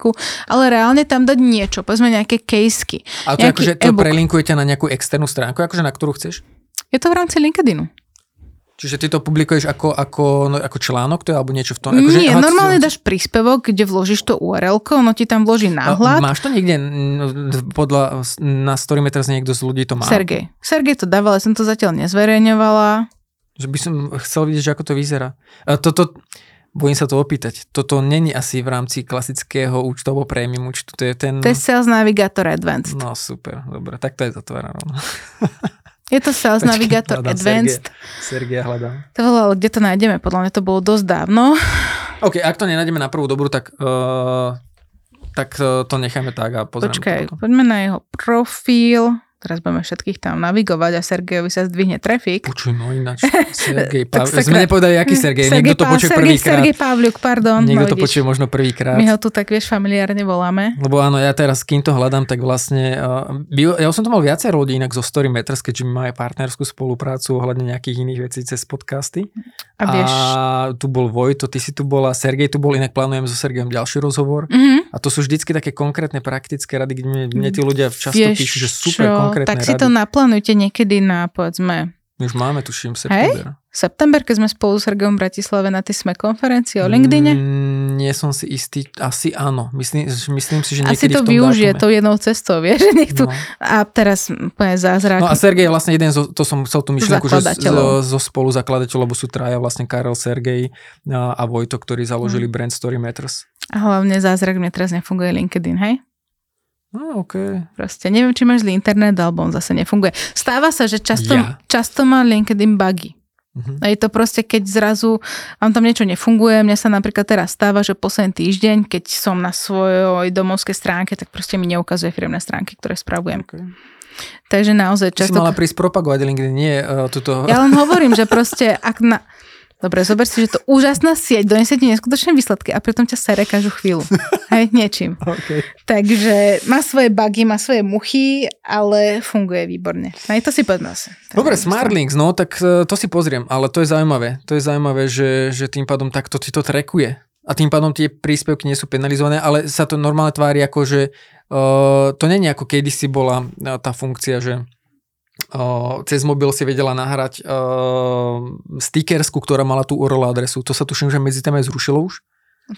ale reálne tam dať niečo, povedzme nejaké kejsky. A to akože to prelinkujete na nejakú externú stránku, akože na ktorú chceš? Je to v rámci LinkedInu. Čiže ty to publikuješ ako, ako, no, ako článok, to je, alebo niečo v tom? Akože, Nie, aha, normálne dáš príspevok, kde vložíš to URL, ono ti tam vloží náhľad. Máš to niekde, podľa, na storyme teraz niekto z ľudí to má? Sergej. Sergej to dával, ale som to zatiaľ nezverejňovala. Že by som chcel vidieť, že ako to vyzerá. A toto, bojím sa to opýtať, toto není asi v rámci klasického účtu alebo premium účtu, to je ten... To je Sales Navigator Advanced. No super, dobre, tak to je zatvorené. Je to Sales Počkej, Navigator Advanced. Sergia hľadám. To bolo, kde to nájdeme? Podľa mňa to bolo dosť dávno. OK, ak to nenájdeme na prvú dobrú, tak, uh, tak uh, to necháme tak a pozrieme. Počkaj, poďme na jeho profil. Teraz budeme všetkých tam navigovať a Sergejovi sa zdvihne trafik. Počuj, no ináč, Sergej Pavliuk. Sme nepovedali, aký Sergej, Sergej niekto to počuje prvýkrát. Sergej Pavliuk, pardon. Niekto no, to počuje možno prvýkrát. My ho tu tak, vieš, familiárne voláme. Lebo áno, ja teraz, kým to hľadám, tak vlastne, uh, ja som to mal viacero ľudí inak zo Story Matters, keďže my máme partnerskú spoluprácu ohľadne nejakých iných vecí cez podcasty. A, vieš... a tu bol Vojto, ty si tu bola, Sergej tu bol, inak plánujem so Sergejom ďalší rozhovor. Mm-hmm. A to sú vždycky také konkrétne praktické rady, kde mne, mne tí ľudia často vieš píšu, že super čo? Konkrétne Tak rady. si to naplánujte niekedy na, povedzme... My už máme, tuším, september. Hej? September, keď sme spolu s Sergejom v Bratislave na tej sme konferencii o LinkedIne? Mm, nie som si istý, asi áno. Myslím, myslím si, že niekedy Asi to využije to jednou cestou, vieš, tu... No. A teraz úplne zázrak. No a Sergej je vlastne jeden, zo, to som chcel tú myšlienku, že zo, zo spoluzakladateľov, lebo sú traja vlastne Karel, Sergej a, a Vojto, ktorí založili mm. brand Story Matters. A hlavne zázrak mne teraz nefunguje LinkedIn, hej? No, OK. Proste neviem, či máš zlý internet, alebo on zase nefunguje. Stáva sa, že často, ja. často má LinkedIn buggy. Uh-huh. A je to proste, keď zrazu vám tam niečo nefunguje, mňa sa napríklad teraz stáva, že posledný týždeň, keď som na svojej domovskej stránke, tak proste mi neukazuje firmné stránky, ktoré spravujem. Okay. Takže naozaj často... Si mala prísť propagovať LinkedIn, nie uh, tuto... Ja len hovorím, že proste, ak na, Dobre, zober si, že to úžasná sieť donesie ti neskutočné výsledky a pritom ťa sere každú chvíľu. Hej, niečím. Okay. Takže má svoje bugy, má svoje muchy, ale funguje výborne. Hej, to si poďme asi. Dobre, Smartlinks, no tak e, to si pozriem, ale to je zaujímavé. To je zaujímavé, že, že tým pádom takto ti to trekuje. A tým pádom tie príspevky nie sú penalizované, ale sa to normálne tvári ako, že uh, to není ako kedysi bola uh, tá funkcia, že cez mobil si vedela nahrať stickersku, ktorá mala tú URL adresu. To sa tuším, že medzi tým aj zrušilo už.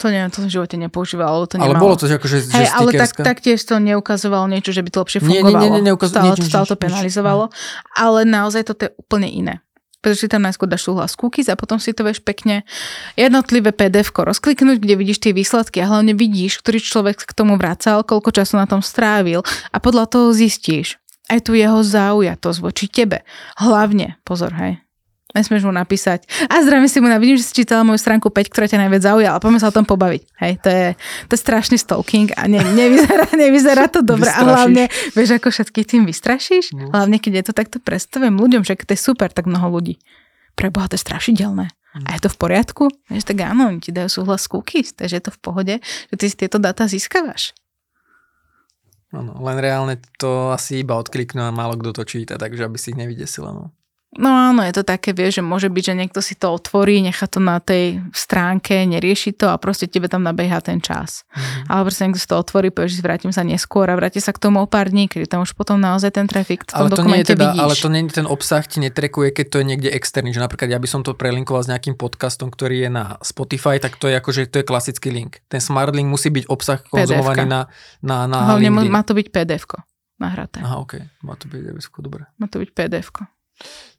To neviem, to som v živote nepoužíval, ale to nemalo. Ale bolo to že akože, že ale tak, taktiež to neukazovalo niečo, že by to lepšie fungovalo. Nie, nie, nie, nie neukaz- stále, niečo, stále to penalizovalo, niečo. ale naozaj toto je úplne iné. Pretože si tam najskôr dáš súhlas cookies a potom si to vieš pekne jednotlivé pdf rozkliknúť, kde vidíš tie výsledky a hlavne vidíš, ktorý človek k tomu vracal, koľko času na tom strávil a podľa toho zistíš, aj tu jeho zaujatosť voči tebe. Hlavne, pozor, hej, nesmieš mu napísať. A zdravím si mu, vidím, že si čítala moju stránku 5, ktorá ťa najviac zaujala. Poďme sa o tom pobaviť. Hej, to je, to je strašný stalking a ne, nevyzerá, nevyzerá to dobre. A hlavne, vieš, ako všetkých tým vystrašíš? No. Hlavne, keď je to takto predstavujem ľuďom, že to je super, tak mnoho ľudí. Pre Boha, to je strašidelné. A je to v poriadku? Vieš, tak áno, oni ti dajú súhlas cookies, takže je to v pohode, že ty si tieto dáta získavaš. Ano, len reálne to asi iba odkliknú a málo kto to číta, takže aby si ich nevydesila. No. No áno, je to také, vieš, že môže byť, že niekto si to otvorí, nechá to na tej stránke, nerieši to a proste tebe tam nabehá ten čas. Mm-hmm. Ale proste niekto si to otvorí, povie, že vrátim sa neskôr a vráti sa k tomu o pár dní, kedy tam už potom naozaj ten trafik v tom ale to nie je teda, vidíš. Ale to nie je ten obsah ti netrekuje, keď to je niekde externý, že napríklad ja by som to prelinkoval s nejakým podcastom, ktorý je na Spotify, tak to je akože to je klasický link. Ten smart link musí byť obsah konzumovaný na, na, na Hlavne má to byť pdf nahraté. Aha, ok. Má to byť pdf dobre. Má to byť pdf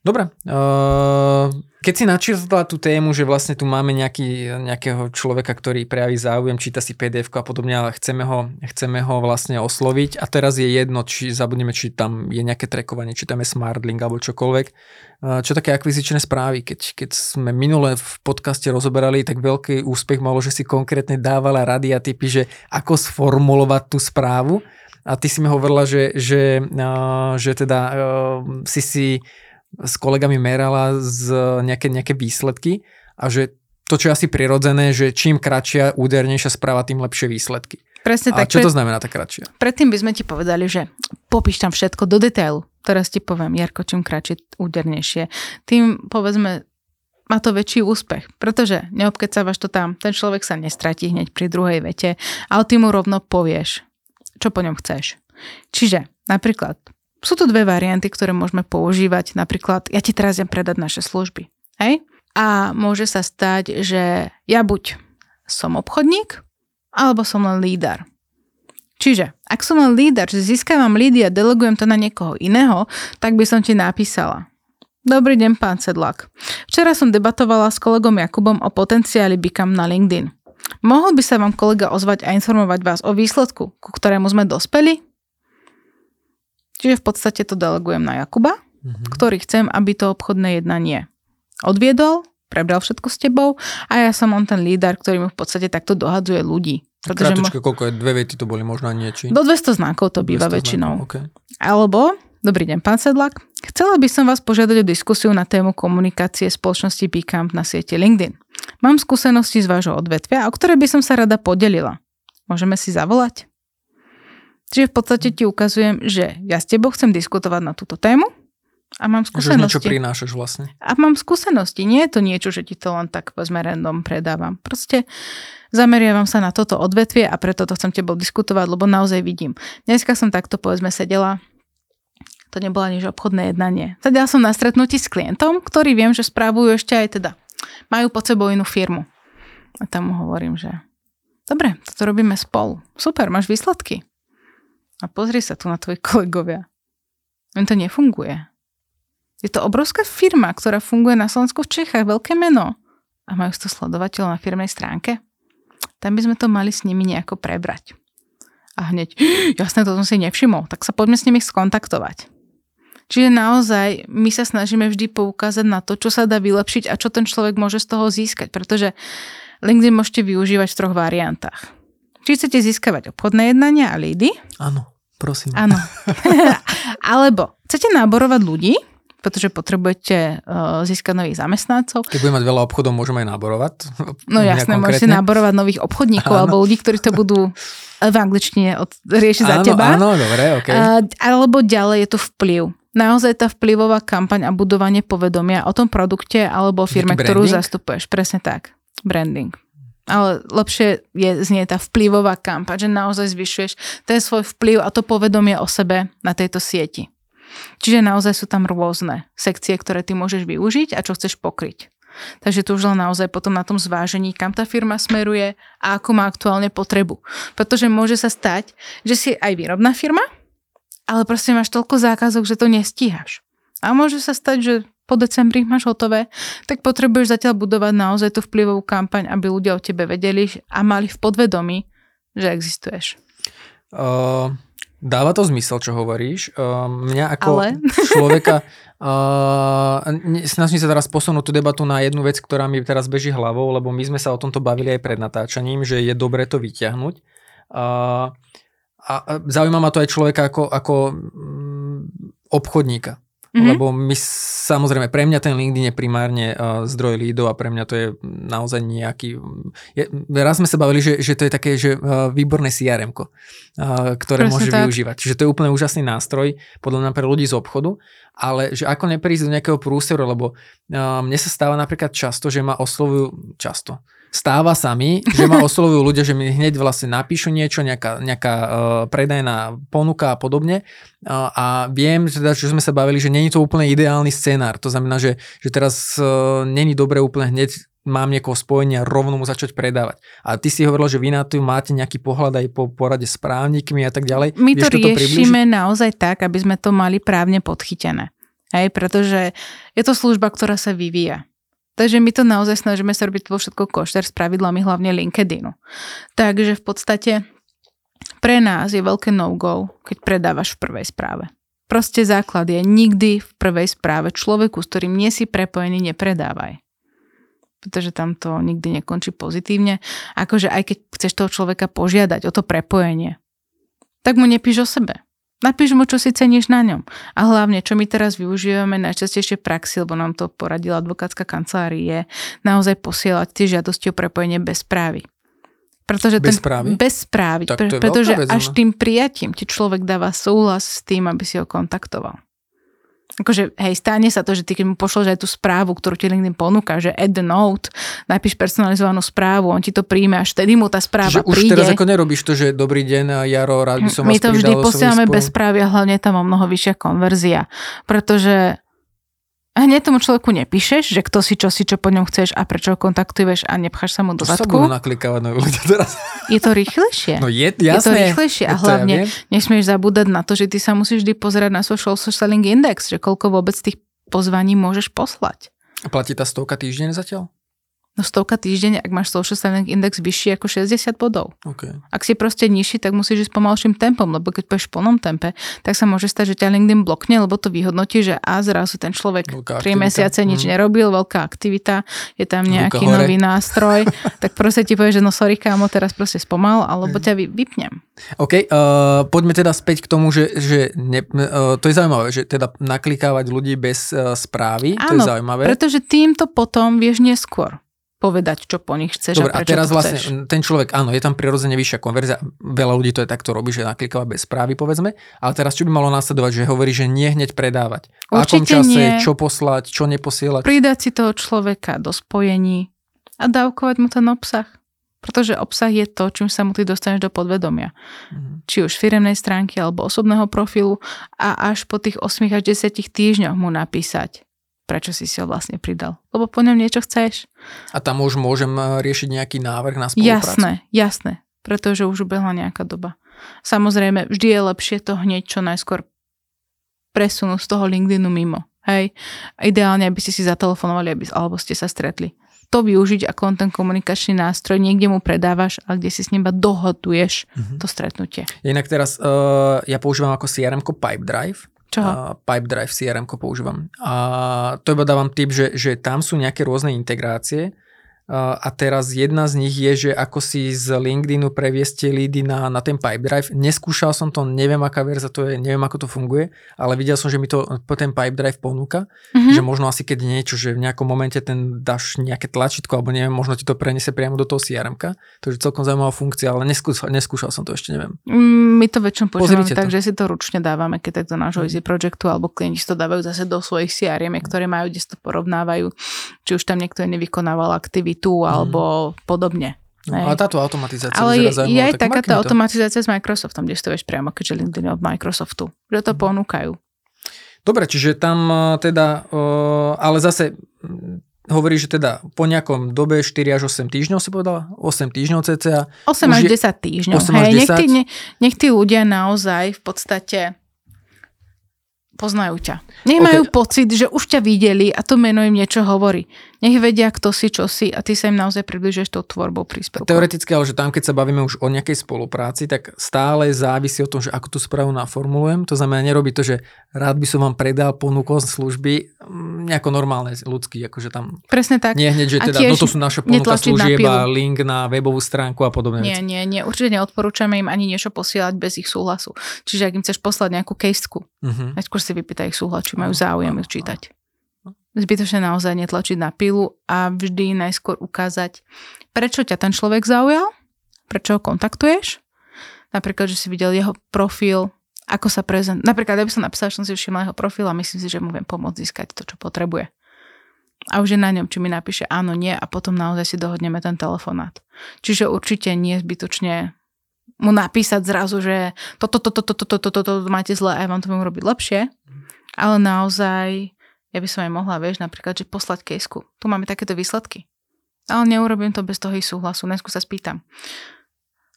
Dobre. Uh, keď si načrtla tú tému, že vlastne tu máme nejaký, nejakého človeka, ktorý prejaví záujem, číta si pdf a podobne, ale chceme ho, chceme ho vlastne osloviť a teraz je jedno, či zabudneme, či tam je nejaké trekovanie, či tam je smartlink alebo čokoľvek. Uh, čo také akvizičné správy? Keď, keď sme minule v podcaste rozoberali, tak veľký úspech malo, že si konkrétne dávala rady a typy, že ako sformulovať tú správu. A ty si mi hovorila, že, že, uh, že teda si si s kolegami merala z nejaké, nejaké výsledky a že to, čo je asi prirodzené, že čím kratšia, údernejšia správa, tým lepšie výsledky. Presne a tak. čo to znamená tá kratšia? Predtým by sme ti povedali, že popíš tam všetko do detailu. Teraz ti poviem, Jarko, čím kratšie, údernejšie. Tým, povedzme, má to väčší úspech, pretože neobkecávaš to tam, ten človek sa nestratí hneď pri druhej vete, ale ty mu rovno povieš, čo po ňom chceš. Čiže napríklad sú tu dve varianty, ktoré môžeme používať. Napríklad, ja ti teraz idem predať naše služby. Hej? A môže sa stať, že ja buď som obchodník, alebo som len líder. Čiže, ak som len líder, že získavam lídy a delegujem to na niekoho iného, tak by som ti napísala. Dobrý deň, pán Sedlak. Včera som debatovala s kolegom Jakubom o potenciáli Bikam na LinkedIn. Mohol by sa vám kolega ozvať a informovať vás o výsledku, ku ktorému sme dospeli? Čiže v podstate to delegujem na Jakuba, mm-hmm. ktorý chcem, aby to obchodné jednanie odviedol, prebral všetko s tebou a ja som on ten líder, ktorý mu v podstate takto dohadzuje ľudí. Kratučka, mo- koľko je? Dve vety to boli možno niečo? Do 200 znakov to býva väčšinou. Znakov, okay. Alebo Dobrý deň, pán Sedlak. Chcela by som vás požiadať o diskusiu na tému komunikácie spoločnosti Bcamp na siete LinkedIn. Mám skúsenosti z vášho odvetvia, o ktoré by som sa rada podelila. Môžeme si zavolať? Čiže v podstate ti ukazujem, že ja s tebou chcem diskutovať na túto tému a mám skúsenosti. Že niečo prinášaš vlastne. A mám skúsenosti. Nie je to niečo, že ti to len tak povedzme random predávam. Proste zameriavam sa na toto odvetvie a preto to chcem tebou diskutovať, lebo naozaj vidím. Dneska som takto povedzme sedela to nebolo nič obchodné jednanie. Teda som na stretnutí s klientom, ktorý viem, že správujú ešte aj teda. Majú pod sebou inú firmu. A tam mu hovorím, že dobre, toto robíme spolu. Super, máš výsledky. A pozri sa tu na tvoji kolegovia. Len to nefunguje. Je to obrovská firma, ktorá funguje na Slovensku v Čechách, veľké meno. A majú to sledovateľov na firmnej stránke. Tam by sme to mali s nimi nejako prebrať. A hneď, jasné, to som si nevšimol, tak sa poďme s nimi skontaktovať. Čiže naozaj my sa snažíme vždy poukázať na to, čo sa dá vylepšiť a čo ten človek môže z toho získať, pretože LinkedIn môžete využívať v troch variantách. Či chcete získavať obchodné jednania a lídy? Áno, prosím. Áno. Alebo chcete náborovať ľudí, pretože potrebujete uh, získať nových zamestnancov. Keď budeme mať veľa obchodov, môžeme aj náborovať. No jasné, môžete náborovať nových obchodníkov áno. alebo ľudí, ktorí to budú v angličtine od, riešiť áno, za teba. Áno, dobre, okay. Uh, alebo ďalej je to vplyv naozaj tá vplyvová kampaň a budovanie povedomia o tom produkte alebo firme, ktorú zastupuješ. Presne tak. Branding. Ale lepšie je znie tá vplyvová kampaň, že naozaj zvyšuješ ten svoj vplyv a to povedomie o sebe na tejto sieti. Čiže naozaj sú tam rôzne sekcie, ktoré ty môžeš využiť a čo chceš pokryť. Takže tu už len naozaj potom na tom zvážení, kam tá firma smeruje a ako má aktuálne potrebu. Pretože môže sa stať, že si aj výrobná firma, ale proste máš toľko zákazok, že to nestíhaš. A môže sa stať, že po decembri máš hotové, tak potrebuješ zatiaľ budovať naozaj tú vplyvovú kampaň, aby ľudia o tebe vedeli a mali v podvedomí, že existuješ. Uh, dáva to zmysel, čo hovoríš. Uh, mňa ako Ale... človeka uh, snažím sa teraz posunúť tú debatu na jednu vec, ktorá mi teraz beží hlavou, lebo my sme sa o tomto bavili aj pred natáčaním, že je dobré to vyťahnuť. Uh, a zaujíma ma to aj človeka ako, ako mm, obchodníka. Mm-hmm. Lebo my samozrejme, pre mňa ten LinkedIn je primárne uh, zdroj lídov a pre mňa to je naozaj nejaký... Je, raz sme sa bavili, že, že to je také, že uh, výborné crm uh, ktoré Presne môže tak. využívať. Čiže to je úplne úžasný nástroj, podľa mňa pre ľudí z obchodu, ale že ako neprísť do nejakého prúseru, lebo uh, mne sa stáva napríklad často, že ma oslovujú často stáva sa mi, že ma oslovujú ľudia, že mi hneď vlastne napíšu niečo, nejaká, nejaká uh, predajná ponuka a podobne uh, a viem, teda, že sme sa bavili, že není to úplne ideálny scenár. To znamená, že, že teraz uh, není dobre úplne hneď mám niekoho spojenia rovno mu začať predávať. A ty si hovorila, že vy na to máte nejaký pohľad aj po porade s právnikmi a tak ďalej. My Vieš to riešime naozaj tak, aby sme to mali právne podchytené. Hej, pretože je to služba, ktorá sa vyvíja. Takže my to naozaj snažíme sa robiť vo všetko košter s pravidlami hlavne LinkedInu. Takže v podstate pre nás je veľké no-go, keď predávaš v prvej správe. Proste základ je nikdy v prvej správe človeku, s ktorým nie si prepojený, nepredávaj. Pretože tam to nikdy nekončí pozitívne. Akože aj keď chceš toho človeka požiadať o to prepojenie, tak mu nepíš o sebe. Napíš mu, čo si ceníš na ňom. A hlavne, čo my teraz využívame najčastejšie praxi, lebo nám to poradila advokátska kancelária, je naozaj posielať tie žiadosti o prepojenie bez správy. Pretože bez ten, správy? Bez správy. Pre, pretože až tým prijatím ti človek dáva súhlas s tým, aby si ho kontaktoval akože hej, stane sa to, že ty keď mu pošleš aj tú správu, ktorú ti LinkedIn ponúka, že add the note, napíš personalizovanú správu, on ti to príjme, až vtedy mu tá správa Čiže príde. už teraz ako nerobíš to, že dobrý deň, Jaro, rád by som My vás to vždy posielame bez správy a hlavne tam o mnoho vyššia konverzia, pretože hneď tomu človeku nepíšeš, že kto si, čo si, čo po ňom chceš a prečo ho kontaktuješ a nepcháš sa mu do zadku. sa budú naklikávať na ľudia teraz? Je to rýchlejšie. No je, jasné. Je to rýchlejšie a hlavne ja nesmieš zabúdať na to, že ty sa musíš vždy pozerať na social selling index, že koľko vôbec tých pozvaní môžeš poslať. A platí tá stovka týždeň zatiaľ? No stovka týždeň, ak máš social selling index vyšší ako 60 bodov. Okay. Ak si proste nižší, tak musíš ísť pomalším tempom, lebo keď pôjdeš v plnom tempe, tak sa môže stať, že ťa LinkedIn blokne, lebo to vyhodnotí, že a zrazu ten človek 3 mesiace nič mm. nerobil, veľká aktivita, je tam nejaký nový nástroj, tak proste ti povie, že no sorry kámo, teraz proste spomal, alebo ťa vy, vypnem. OK, uh, poďme teda späť k tomu, že, že ne, uh, to je zaujímavé, že teda naklikávať ľudí bez uh, správy, Áno, to je zaujímavé. pretože týmto potom vieš neskôr povedať, čo po nich chceš Dobre, a prečo a teraz vlastne chceš. ten človek, áno, je tam prirodzene vyššia konverzia, veľa ľudí to je takto robí, že naklikáva bez správy, povedzme, ale teraz čo by malo následovať, že hovorí, že nie hneď predávať. V akom čase, nie. čo poslať, čo neposielať. Pridať si toho človeka do spojení a dávkovať mu ten obsah. Pretože obsah je to, čím sa mu ty dostaneš do podvedomia. Mm. Či už firemnej stránky alebo osobného profilu a až po tých 8 až 10 týždňoch mu napísať prečo si si ho vlastne pridal. Lebo po ňom niečo chceš. A tam už môžem eh, riešiť nejaký návrh na spoluprácu? Jasné, jasné, pretože už ubehla nejaká doba. Samozrejme, vždy je lepšie to hneď čo najskôr presunúť z toho LinkedInu mimo. Hej, ideálne, aby ste si zatelefonovali, aby, alebo ste sa stretli. To využiť ako ten komunikačný nástroj, niekde mu predávaš, a kde si s ním dohoduješ mm-hmm. to stretnutie. Inak teraz uh, ja používam ako CRM Pipe Drive čo? Pipe Drive CRM používam. A to iba dávam tip, že, že tam sú nejaké rôzne integrácie, a teraz jedna z nich je, že ako si z LinkedInu previeste lídy na, na ten Pipedrive. Neskúšal som to, neviem aká verza to je, neviem ako to funguje, ale videl som, že mi to ten Pipedrive ponúka, mm-hmm. že možno asi keď niečo, že v nejakom momente ten dáš nejaké tlačítko, alebo neviem, možno ti to preniesie priamo do toho crm je celkom zaujímavá funkcia, ale neskúšal, neskúšal som to ešte, neviem. Mm, my to väčšinou používame tak, že si to ručne dávame, keď tak do nášho mm. Easy Projectu, alebo klienti to dávajú zase do svojich CRM, ktoré majú, kde si to porovnávajú, či už tam niekto nevykonával aktivity aktivitu alebo mm. podobne. No, a táto automatizácia Ale je, je aj takáto automatizácia s Microsoftom, kde stojíš priamo, keďže LinkedIn od Microsoftu, že to mm. ponúkajú. Dobre, čiže tam e, teda, e, ale zase hovorí, že teda po nejakom dobe 4 až 8 týždňov si povedala? 8 týždňov cca? 8 až 10 týždňov. 8 až 10. Nech, tí, nech tí ľudia naozaj v podstate poznajú ťa. Nech okay. majú pocit, že už ťa videli a to meno im niečo hovorí. Nech vedia, kto si, čo si a ty sa im naozaj približuješ tou tvorbou príspevku. Teoreticky, ale že tam, keď sa bavíme už o nejakej spolupráci, tak stále závisí o tom, že ako tú správu naformulujem. To znamená, nerobí to, že rád by som vám predal ponuku služby mm, nejako normálne, ľudský, akože tam... Presne tak. Nie hneď, že teda, no to sú naše ponuka služieb a link na webovú stránku a podobne. Nie, nie, nie. Určite neodporúčame im ani niečo posielať bez ich súhlasu. Čiže ak im chceš poslať nejakú kejsku, uh-huh. najskôr si vypýtaj ich súhlas, či majú záujem ju čítať zbytočne naozaj netlačiť na pilu a vždy najskôr ukázať, prečo ťa ten človek zaujal, prečo ho kontaktuješ, napríklad, že si videl jeho profil, ako sa prezent... Napríklad, ja by som napísala, že som si všimla jeho profil a myslím si, že mu viem pomôcť získať to, čo potrebuje. A už je na ňom, či mi napíše áno, nie a potom naozaj si dohodneme ten telefonát. Čiže určite nie zbytočne mu napísať zrazu, že toto, toto, toto, toto, toto, toto máte zle a ja vám to viem robiť lepšie, ale naozaj ja by som aj mohla, vieš, napríklad, že poslať kejsku. Tu máme takéto výsledky. Ale neurobím to bez toho ich súhlasu. Dnesku sa spýtam.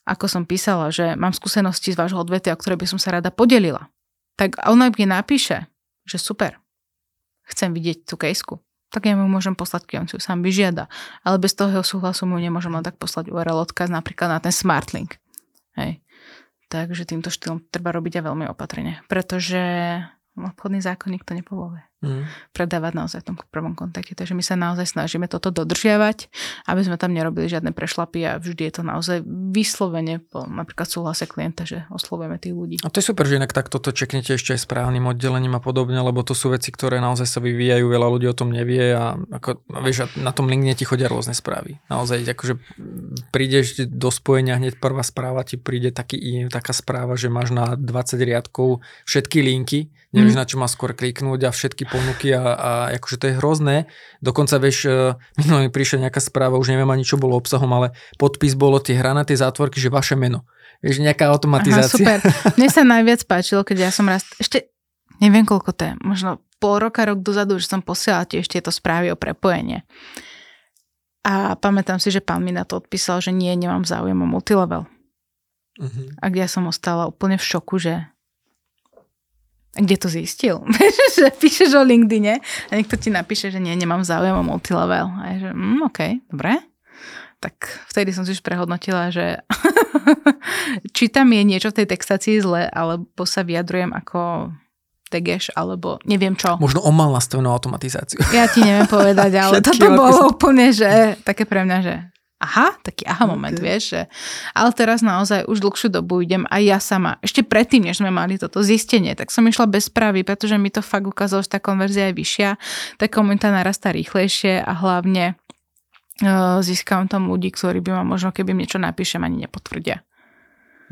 Ako som písala, že mám skúsenosti z vášho odvetia, o ktoré by som sa rada podelila. Tak ona mi napíše, že super, chcem vidieť tú kejsku. Tak ja mu môžem poslať, keď on si ju sám vyžiada. Ale bez toho súhlasu mu nemôžem len tak poslať URL odkaz napríklad na ten Smartlink. Hej. Takže týmto štýlom treba robiť aj veľmi opatrne, pretože obchodný zákonník to nepovoluje. Mm. Predávať naozaj v tom prvom kontakte. Takže my sa naozaj snažíme toto dodržiavať, aby sme tam nerobili žiadne prešlapy a vždy je to naozaj vyslovene po napríklad súhlase klienta, že oslovujeme tých ľudí. A to je super, že inak takto to čeknete ešte aj správnym oddelením a podobne, lebo to sú veci, ktoré naozaj sa vyvíjajú, veľa ľudí o tom nevie a ako, vieš, na tom LinkedIne ti chodia rôzne správy. Naozaj, akože prídeš do spojenia, hneď prvá správa ti príde taký, taká správa, že máš na 20 riadkov všetky linky, nevieš mm. na čo má skôr kliknúť a všetky ponuky a, a akože to je hrozné. Dokonca vieš, e, minulý mi prišla nejaká správa, už neviem ani čo bolo obsahom, ale podpis bolo tie hranaté zátvorky, že vaše meno. Vieš, nejaká automatizácia. Aha, super. Mne sa najviac páčilo, keď ja som raz, ešte neviem koľko to je, možno pol roka, rok dozadu, že som posielala tiež tieto správy o prepojenie. A pamätám si, že pán mi na to odpísal, že nie, nemám záujem o multilevel. Uh-huh. A ja som ostala úplne v šoku, že kde to zistil? že píšeš o LinkedIne a niekto ti napíše, že nie, nemám záujem o multilevel. A je, že mm, OK, dobre. Tak vtedy som si už prehodnotila, že či tam je niečo v tej textácii zle, alebo sa vyjadrujem ako tegeš, alebo neviem čo. Možno on mal nastavenú automatizáciu. Ja ti neviem povedať, ale toto bolo úplne, že také pre mňa, že aha, taký aha moment, okay. vieš, že ale teraz naozaj už dlhšiu dobu idem aj ja sama. Ešte predtým, než sme mali toto zistenie, tak som išla bez správy, pretože mi to fakt ukázalo, že tá konverzia je vyššia, tá komunita narastá rýchlejšie a hlavne uh, získam tam ľudí, ktorí by ma možno, keby im niečo napíšem, ani nepotvrdia.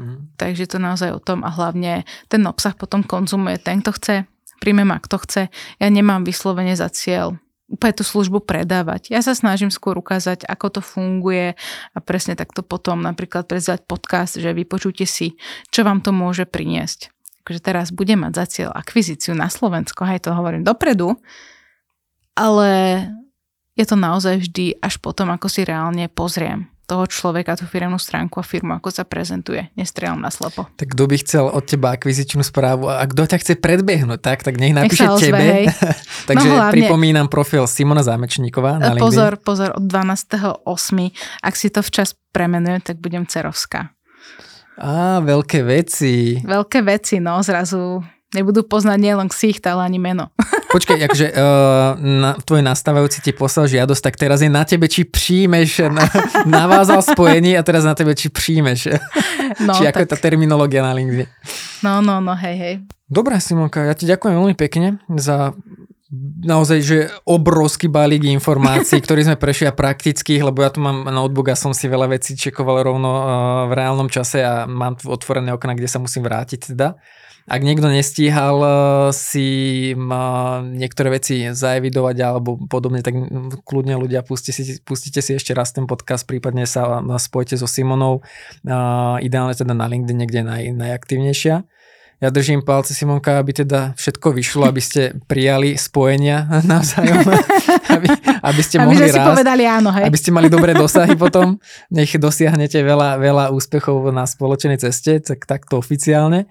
Mm. Takže to naozaj o tom a hlavne ten obsah potom konzumuje ten, kto chce, príjme ma, kto chce. Ja nemám vyslovene za cieľ úplne tú službu predávať. Ja sa snažím skôr ukázať, ako to funguje a presne takto potom napríklad prezvať podcast, že vypočujte si, čo vám to môže priniesť. Takže teraz budem mať za cieľ akvizíciu na Slovensko, aj to hovorím dopredu, ale je to naozaj vždy až potom, ako si reálne pozriem toho človeka, tú firmnú stránku a firmu, ako sa prezentuje. Nestrieľam na slepo. Tak kto by chcel od teba akvizičnú správu a kto ťa chce predbehnúť, tak, tak nech napíše nech tebe. Takže no, hlavne, pripomínam profil Simona Zámečníková na Pozor, LinkedIn. pozor, od 12.8. Ak si to včas premenujem, tak budem Cerovská. Á, veľké veci. Veľké veci, no, zrazu nebudú poznať nielen ksicht, ale ani meno. Počkaj, akože uh, na, tvoj nastávajúci ti poslal žiadosť, tak teraz je na tebe, či príjmeš, na, navázal spojenie a teraz na tebe, či príjmeš. No, či ako tak... je tá terminológia na LinkedIn. No, no, no, hej, hej. Dobre, Simonka, ja ti ďakujem veľmi pekne za naozaj, že obrovský balík informácií, ktorý sme prešli a praktických, lebo ja tu mám notebook a som si veľa vecí čekoval rovno uh, v reálnom čase a mám tu otvorené okna, kde sa musím vrátiť teda. Ak niekto nestíhal eh, si niektoré veci zaevidovať alebo podobne, tak kľudne ľudia pustite si, pustite si ešte raz ten podcast, prípadne sa spojte so Simonou. Ideálne teda na LinkedIn, niekde naj, najaktívnejšia. Ja držím palce Simonka, aby teda všetko vyšlo, aby ste prijali spojenia navzájom, aby, aby ste aby mohli rásť. povedali áno, hej. Aby ste mali dobré dosahy potom, nech dosiahnete veľa, veľa úspechov na spoločnej ceste, tak takto oficiálne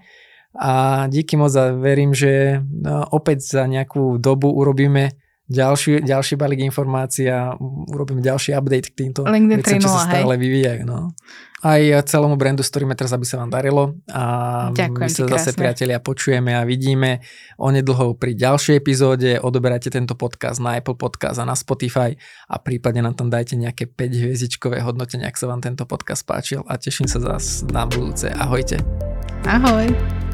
a díky moc a verím, že no, opäť za nejakú dobu urobíme ďalší, ďalší balík informácií a urobíme ďalší update k týmto veciam, čo sa stále hej. vyvíjajú. No. Aj celému brandu Storyme teraz, aby sa vám darilo a Ďakujem my sa zase priatelia počujeme a vidíme onedlho pri ďalšej epizóde. Odoberajte tento podcast na Apple Podcast a na Spotify a prípadne nám tam dajte nejaké 5 hviezdičkové hodnotenie, ak sa vám tento podcast páčil a teším sa zase na budúce. Ahojte. Ahoj.